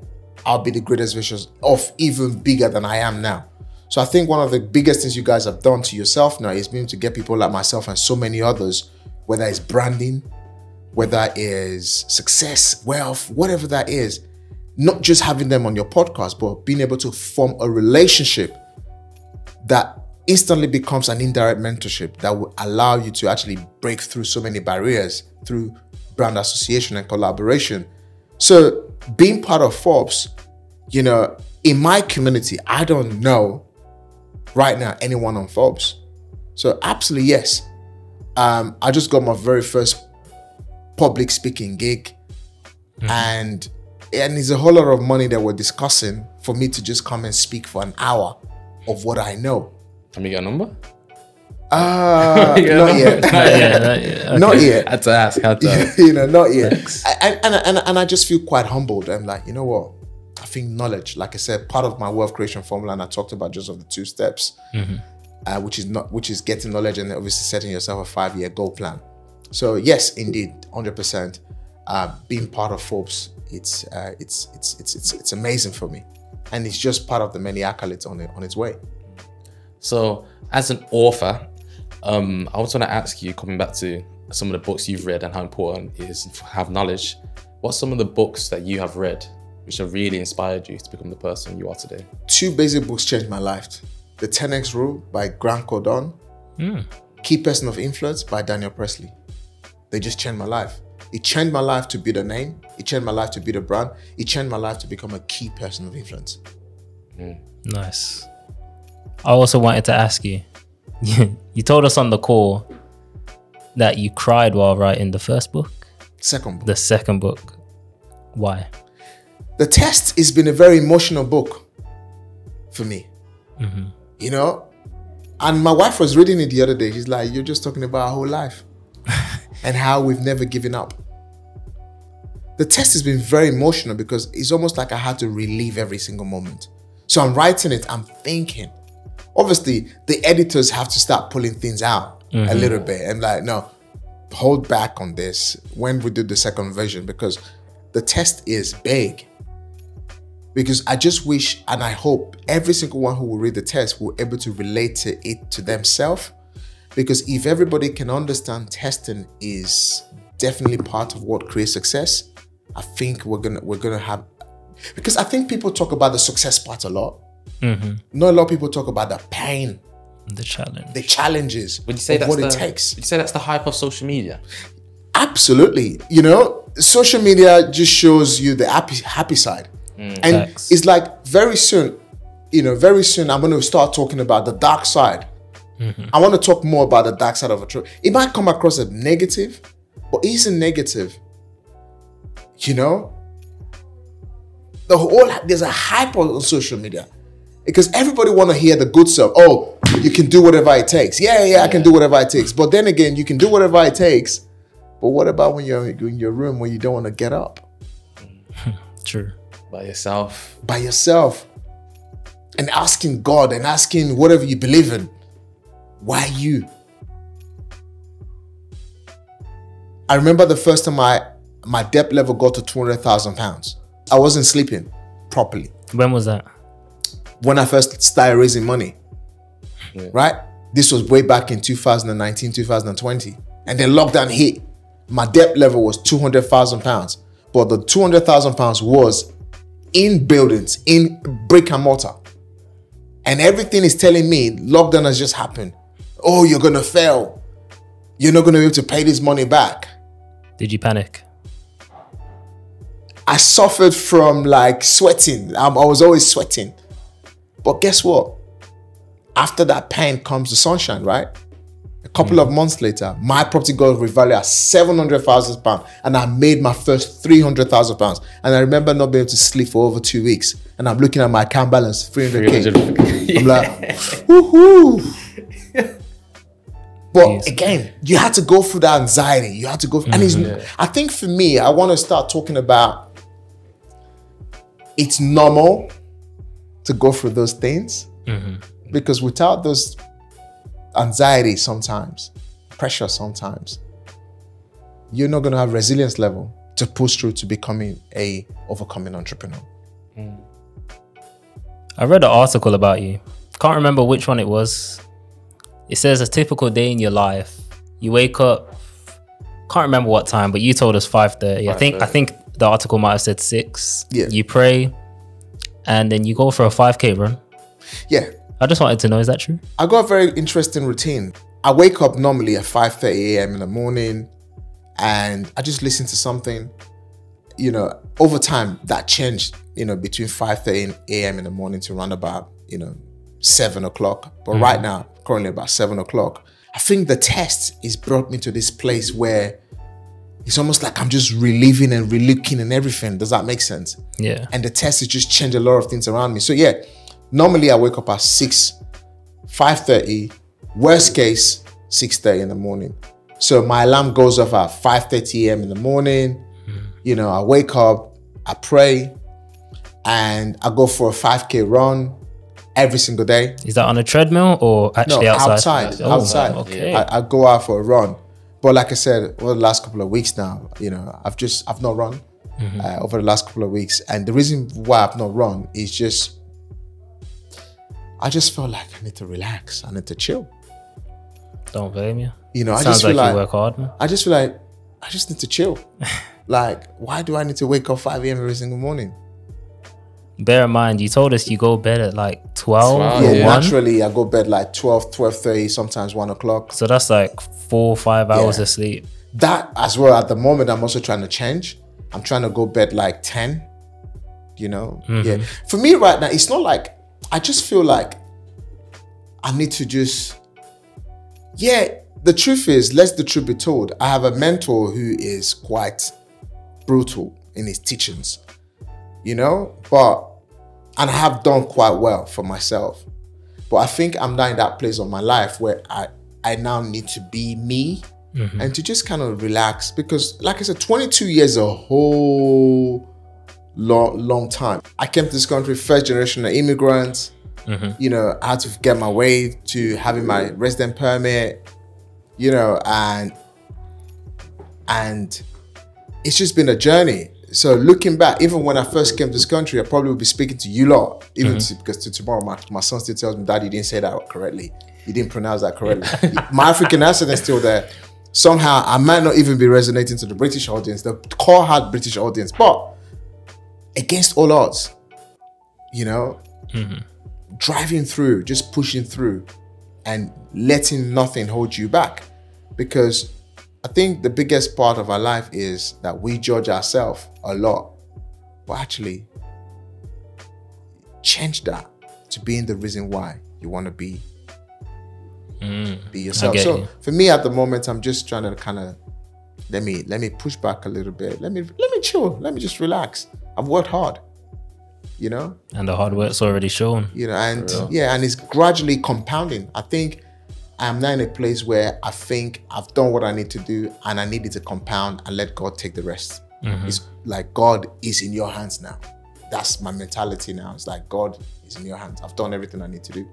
I'll be the greatest version of even bigger than I am now. So I think one of the biggest things you guys have done to yourself now is being to get people like myself and so many others, whether it's branding, whether it is success, wealth, whatever that is, not just having them on your podcast, but being able to form a relationship that instantly becomes an indirect mentorship that will allow you to actually break through so many barriers through brand association and collaboration. So, being part of Forbes, you know, in my community, I don't know right now anyone on Forbes. So, absolutely, yes. Um, I just got my very first public speaking gig, and and it's a whole lot of money that we're discussing for me to just come and speak for an hour of what I know. Can we get a number? Uh, Yeah. not yet. that- yeah, Not okay. yet. Had to ask. Had to. you know, not yet. And, and, and, and I just feel quite humbled. I'm like, you know what? I think knowledge, like I said, part of my wealth creation formula, and I talked about just of the two steps, uh, which is not, which is getting knowledge and obviously setting yourself a five year goal plan. So yes, indeed, hundred percent. Uh, being part of Forbes, it's uh, it's it's it's it's it's amazing for me, and it's just part of the many accolades on it on its way. So, as an author, um, I also want to ask you, coming back to some of the books you've read and how important it is to have knowledge. What's some of the books that you have read which have really inspired you to become the person you are today? two basic books changed my life. The 10X Rule by Grant Cardone, Key Person of Influence by Daniel Priestley. They just changed my life. It changed my life to build a name. It changed my life to build a brand. It changed my life to become a key person of influence. Mm. Nice. I also wanted to ask you. you told us on the call that you cried while writing the first book, Second book. the second book. Why? The test has been a very emotional book for me. Mm-hmm. You know? And my wife was reading it the other day. She's like, You're just talking about our whole life and how we've never given up. The test has been very emotional because it's almost like I had to relive every single moment. So I'm writing it, I'm thinking. Obviously, the editors have to start pulling things out a mm-hmm. little bit and like, no, hold back on this when we do the second version because the test is big because I just wish and I hope every single one who will read the test will be able to relate to it to themselves. Because if everybody can understand testing is definitely part of what creates success, I think we're gonna we're gonna have because I think people talk about the success part a lot. Mm-hmm. Not a lot of people talk about the pain, The challenge. the challenges, Would you say that's what the, it takes. Would you say that's the hype of social media? Absolutely. You know, social media just shows you the happy happy side. Mm. and Facts. it's like very soon, you know, very soon I'm going to start talking about the dark side. Mm-hmm. I want to talk more about the dark side of a truth. It might come across as negative, but it isn't negative. You know? The whole there's a hype on on social media. Because everybody want to hear the good stuff. Oh, you can do whatever it takes. Yeah, yeah, I can do whatever it takes. But then again, you can do whatever it takes. But what about when you're in your room when you don't want to get up True. By yourself. by yourself and asking God and asking whatever you believe in, why you? I remember the first time I my debt level got to two hundred thousand pounds. I wasn't sleeping properly When was that? when I first started raising money. Yeah. Right? This was way back in 2019, 2020. And then lockdown hit. My debt level was 200,000 pounds. But the 200,000 pounds was in buildings, in brick and mortar. And everything is telling me lockdown has just happened. Oh, you're going to fail. you're not going to be able to pay this money back. Did you panic? I suffered from like sweating. Um, I was always sweating. But guess what? After that pain comes the sunshine, right? A couple of months later, my property got revalued at seven hundred thousand pounds, and I made my first three hundred thousand pounds. And I remember not being able to sleep for over two weeks. And I'm looking at my account balance, three hundred k. 300. I'm like, woohoo! But Yes. again, you had to go through that anxiety. You had to go, and it's. Mm-hmm. I think for me, I want to start talking about. It's normal to go through those things mm-hmm. because without those anxiety, sometimes pressure, sometimes you're not going to have resilience level to push through to becoming a overcoming entrepreneur. Mm. I read an article about you. Can't remember which one it was. It says a typical day in your life. You wake up. Can't remember what time, but you told us five thirty. I think I think the article might have said six. Yeah. You pray, and then you go for a five k run. Yeah, I just wanted to know is that true? I got a very interesting routine. I wake up normally at 5:30 a.m. in the morning and I just listen to something. You know, over time that changed, you know, between 5:30 a.m. in the morning to around about, you know, seven o'clock. But mm-hmm. right now, currently about seven o'clock. I think the test is brought me to this place where it's almost like I'm just reliving and relooking and everything. Does that make sense? Yeah. and the test has just changed a lot of things around me. So yeah, normally I wake up at six, five thirty. Worst case, six thirty in the morning. So my alarm goes off at five thirty a.m. in the morning. Hmm. You know, I wake up, I pray, and I go for a five k run every single day. Is that on a treadmill or No, actually outside? outside, Oh, outside. Okay. I, I go out for a run. But like I said, over the last couple of weeks now, you know, I've just I've not run uh, over the last couple of weeks, and the reason why I've not run is just I just felt like I need to relax. I need to chill. Don't blame you. You know, I Sounds just feel like, like, work hard, man. I just feel like I just need to chill. like, why do I need to wake up 5 a.m. every single morning? Bear in mind, you told us you go bed at like 12 12, or Yeah, 1. naturally I go bed like 12, 12 30 sometimes 1 o'clock. So that's like four, five hours Yeah. of sleep. that as well at the moment i'm also trying to change i'm trying to go bed like 10 you know mm-hmm. yeah for me right now it's not like i just feel like i need to just yeah the truth is let the truth be told i have a mentor who is quite brutal in his teachings you know? But and i have done quite well for myself. But i think i'm now in that place of my life where i i now need to be me mm-hmm. and to just kind of relax because like i said 22 years a whole long long time. I came to this country first generation immigrant mm-hmm. you know i had to get my way to having my resident permit you know and and it's just been a journey so looking back even when i first came to this country i probably would be speaking to you lot even mm-hmm. to, because to tomorrow my, my son still tells me dad you didn't say that correctly. You didn't pronounce that correctly. My african accent is still there. Somehow i might not even be resonating to the british audience. The core hard british audience but against all odds you know mm-hmm. driving through just pushing through and letting nothing hold you back. Because i think the biggest part of our life is that we judge ourselves a lot. But actually change that to being the reason why you want to be mm, be yourself. so you. for me at the moment i'm just trying to kind of let me let me push back a little bit. Let me let me chill. Let me just relax. I've worked hard you know? And the hard work's already shown. you know and yeah and it's gradually compounding. I think i'm now in a place where i think i've done what i need to do and i need it to compound and let god take the rest mm-hmm. it's like god is in your hands now that's my mentality now it's like god is in your hands i've done everything i need to do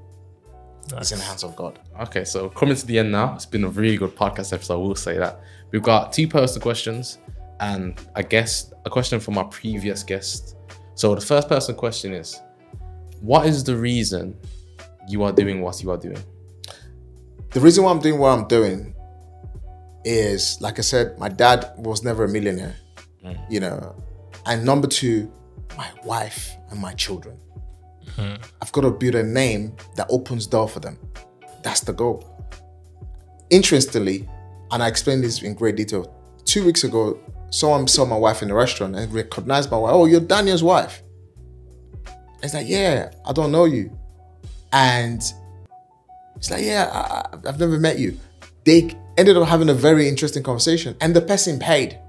it's in the hands of god Okay, so coming to the end now. It's been a really good podcast episode. I will say that we've got two personal questions and a guest, a question from our previous guest. So the first person question is, what is the reason you are doing what you are doing? The reason why i'm doing what i'm doing is like i said my dad was never a millionaire you know and number two my wife and my children i've got to build a name that opens door for them that's the goal interestingly and I explained this in great detail. Two weeks ago, someone saw my wife in the restaurant and recognized my wife. Oh, you're Daniel's wife. It's like, yeah, I don't know you. And it's like, yeah, I, I've never met you. They ended up having a very interesting conversation, and the person paid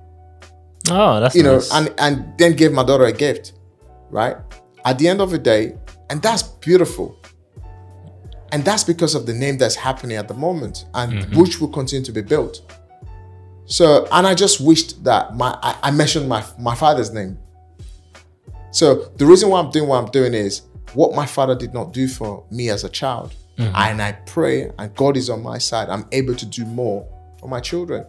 Oh, that's you know, and and then gave my daughter a gift, right? At the end of the day, and that's beautiful. And that's because of the name that's happening at the moment, and mm-hmm. which will continue to be built. So, and I just wished that my I, I mentioned my my father's name. So the reason why I'm doing what I'm doing is what my father did not do for me as a child. And I pray, and God is on my side. I'm able to do more for my children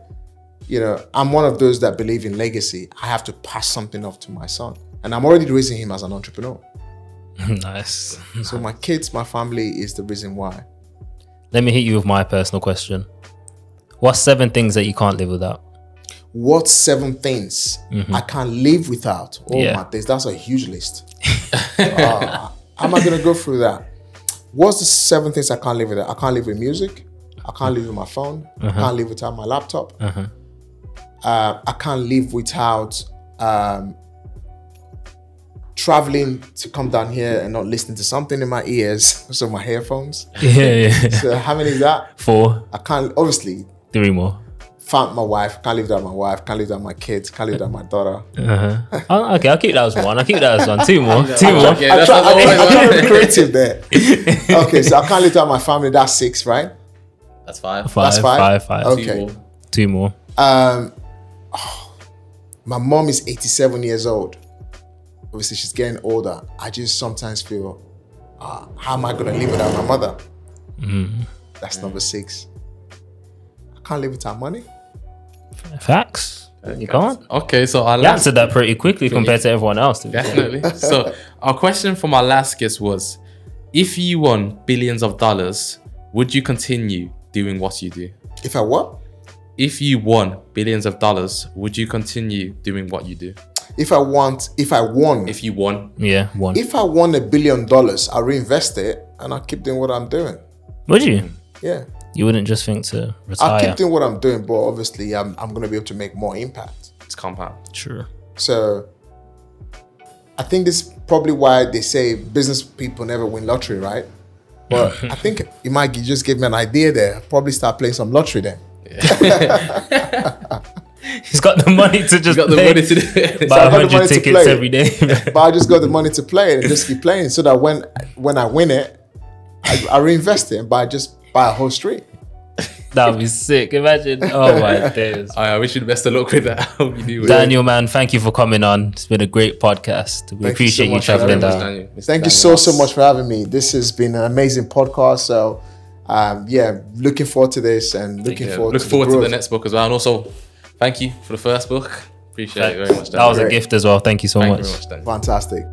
you know, I'm one of those that believe in legacy. I have to pass something off to my son. And I'm already raising him as an entrepreneur. nice. So my kids, my family is the reason why. Let me hit you with my personal question. What's seven things that you can't live without? What seven things I can't live without? Oh Yeah. my days, that's a huge list. Uh, how am I gonna go through that? What's the seven things I can't live without? I can't live with music. I can't live with my phone. I can't live without my laptop. Uh, I can't live without um, traveling to come down here and not listening to something in my ears. So my headphones. Yeah, yeah. So how many is that? Four, I can't obviously three more. Found my wife. Can't live without my wife. Can't live without my kids. Can't live without my daughter. Oh, okay, I'll keep that as one. I'll keep that as one. Two more. Two more. Okay, I that's try, not I, always I try to be creative there. Okay, so I can't live without my family. That's six, right? That's five. Five, That's five? five, five. Okay. Two more. Two more. Um, my mom is 87 years old. Obviously, she's getting older. I just sometimes feel, uh, how am I going to live without my mother? That's number six. I can't live without money. Facts. You can't. Okay, so I last answered that pretty quickly compared to everyone else. to definitely. so our question from our last guest was, if you won billions of dollars, would you continue doing what you do? If I what? If you won billions of dollars, would you continue doing what you do? If I want, if I won, if, If you won, Yeah, one. If I won a billion dollars, I reinvest it and I keep doing what I'm doing. Would you? Yeah. You wouldn't just think to retire. I'll keep doing what I'm doing, but obviously I'm, I'm going to be able to make more impact. it's compound. True. So I think this is probably why they say business people never win lottery, right? But I think you might gi- just give me an idea there. Probably start playing some lottery then. Yeah. He's got the money to just got the money to do it. buy I got hundred to tickets play. every day. But I just got the money to play it and just keep playing so that when when I win it, I, I reinvest it and buy just buy a whole street. that would be sick. Imagine. Oh my days. I wish you the best of luck with that. I hope you do. well. Daniel, man, thank you for coming on. It's been a great podcast. We you appreciate so you traveling having down. Daniel. Mr. Thank you so so much for having me. This has been an amazing podcast. So um, yeah, looking forward to this and looking Yeah, forward look to forward the to the next book as well. And also, thank you for the first book. Appreciate it very much. That was a gift as well. Thank you so Thank much. you very much, Fantastic.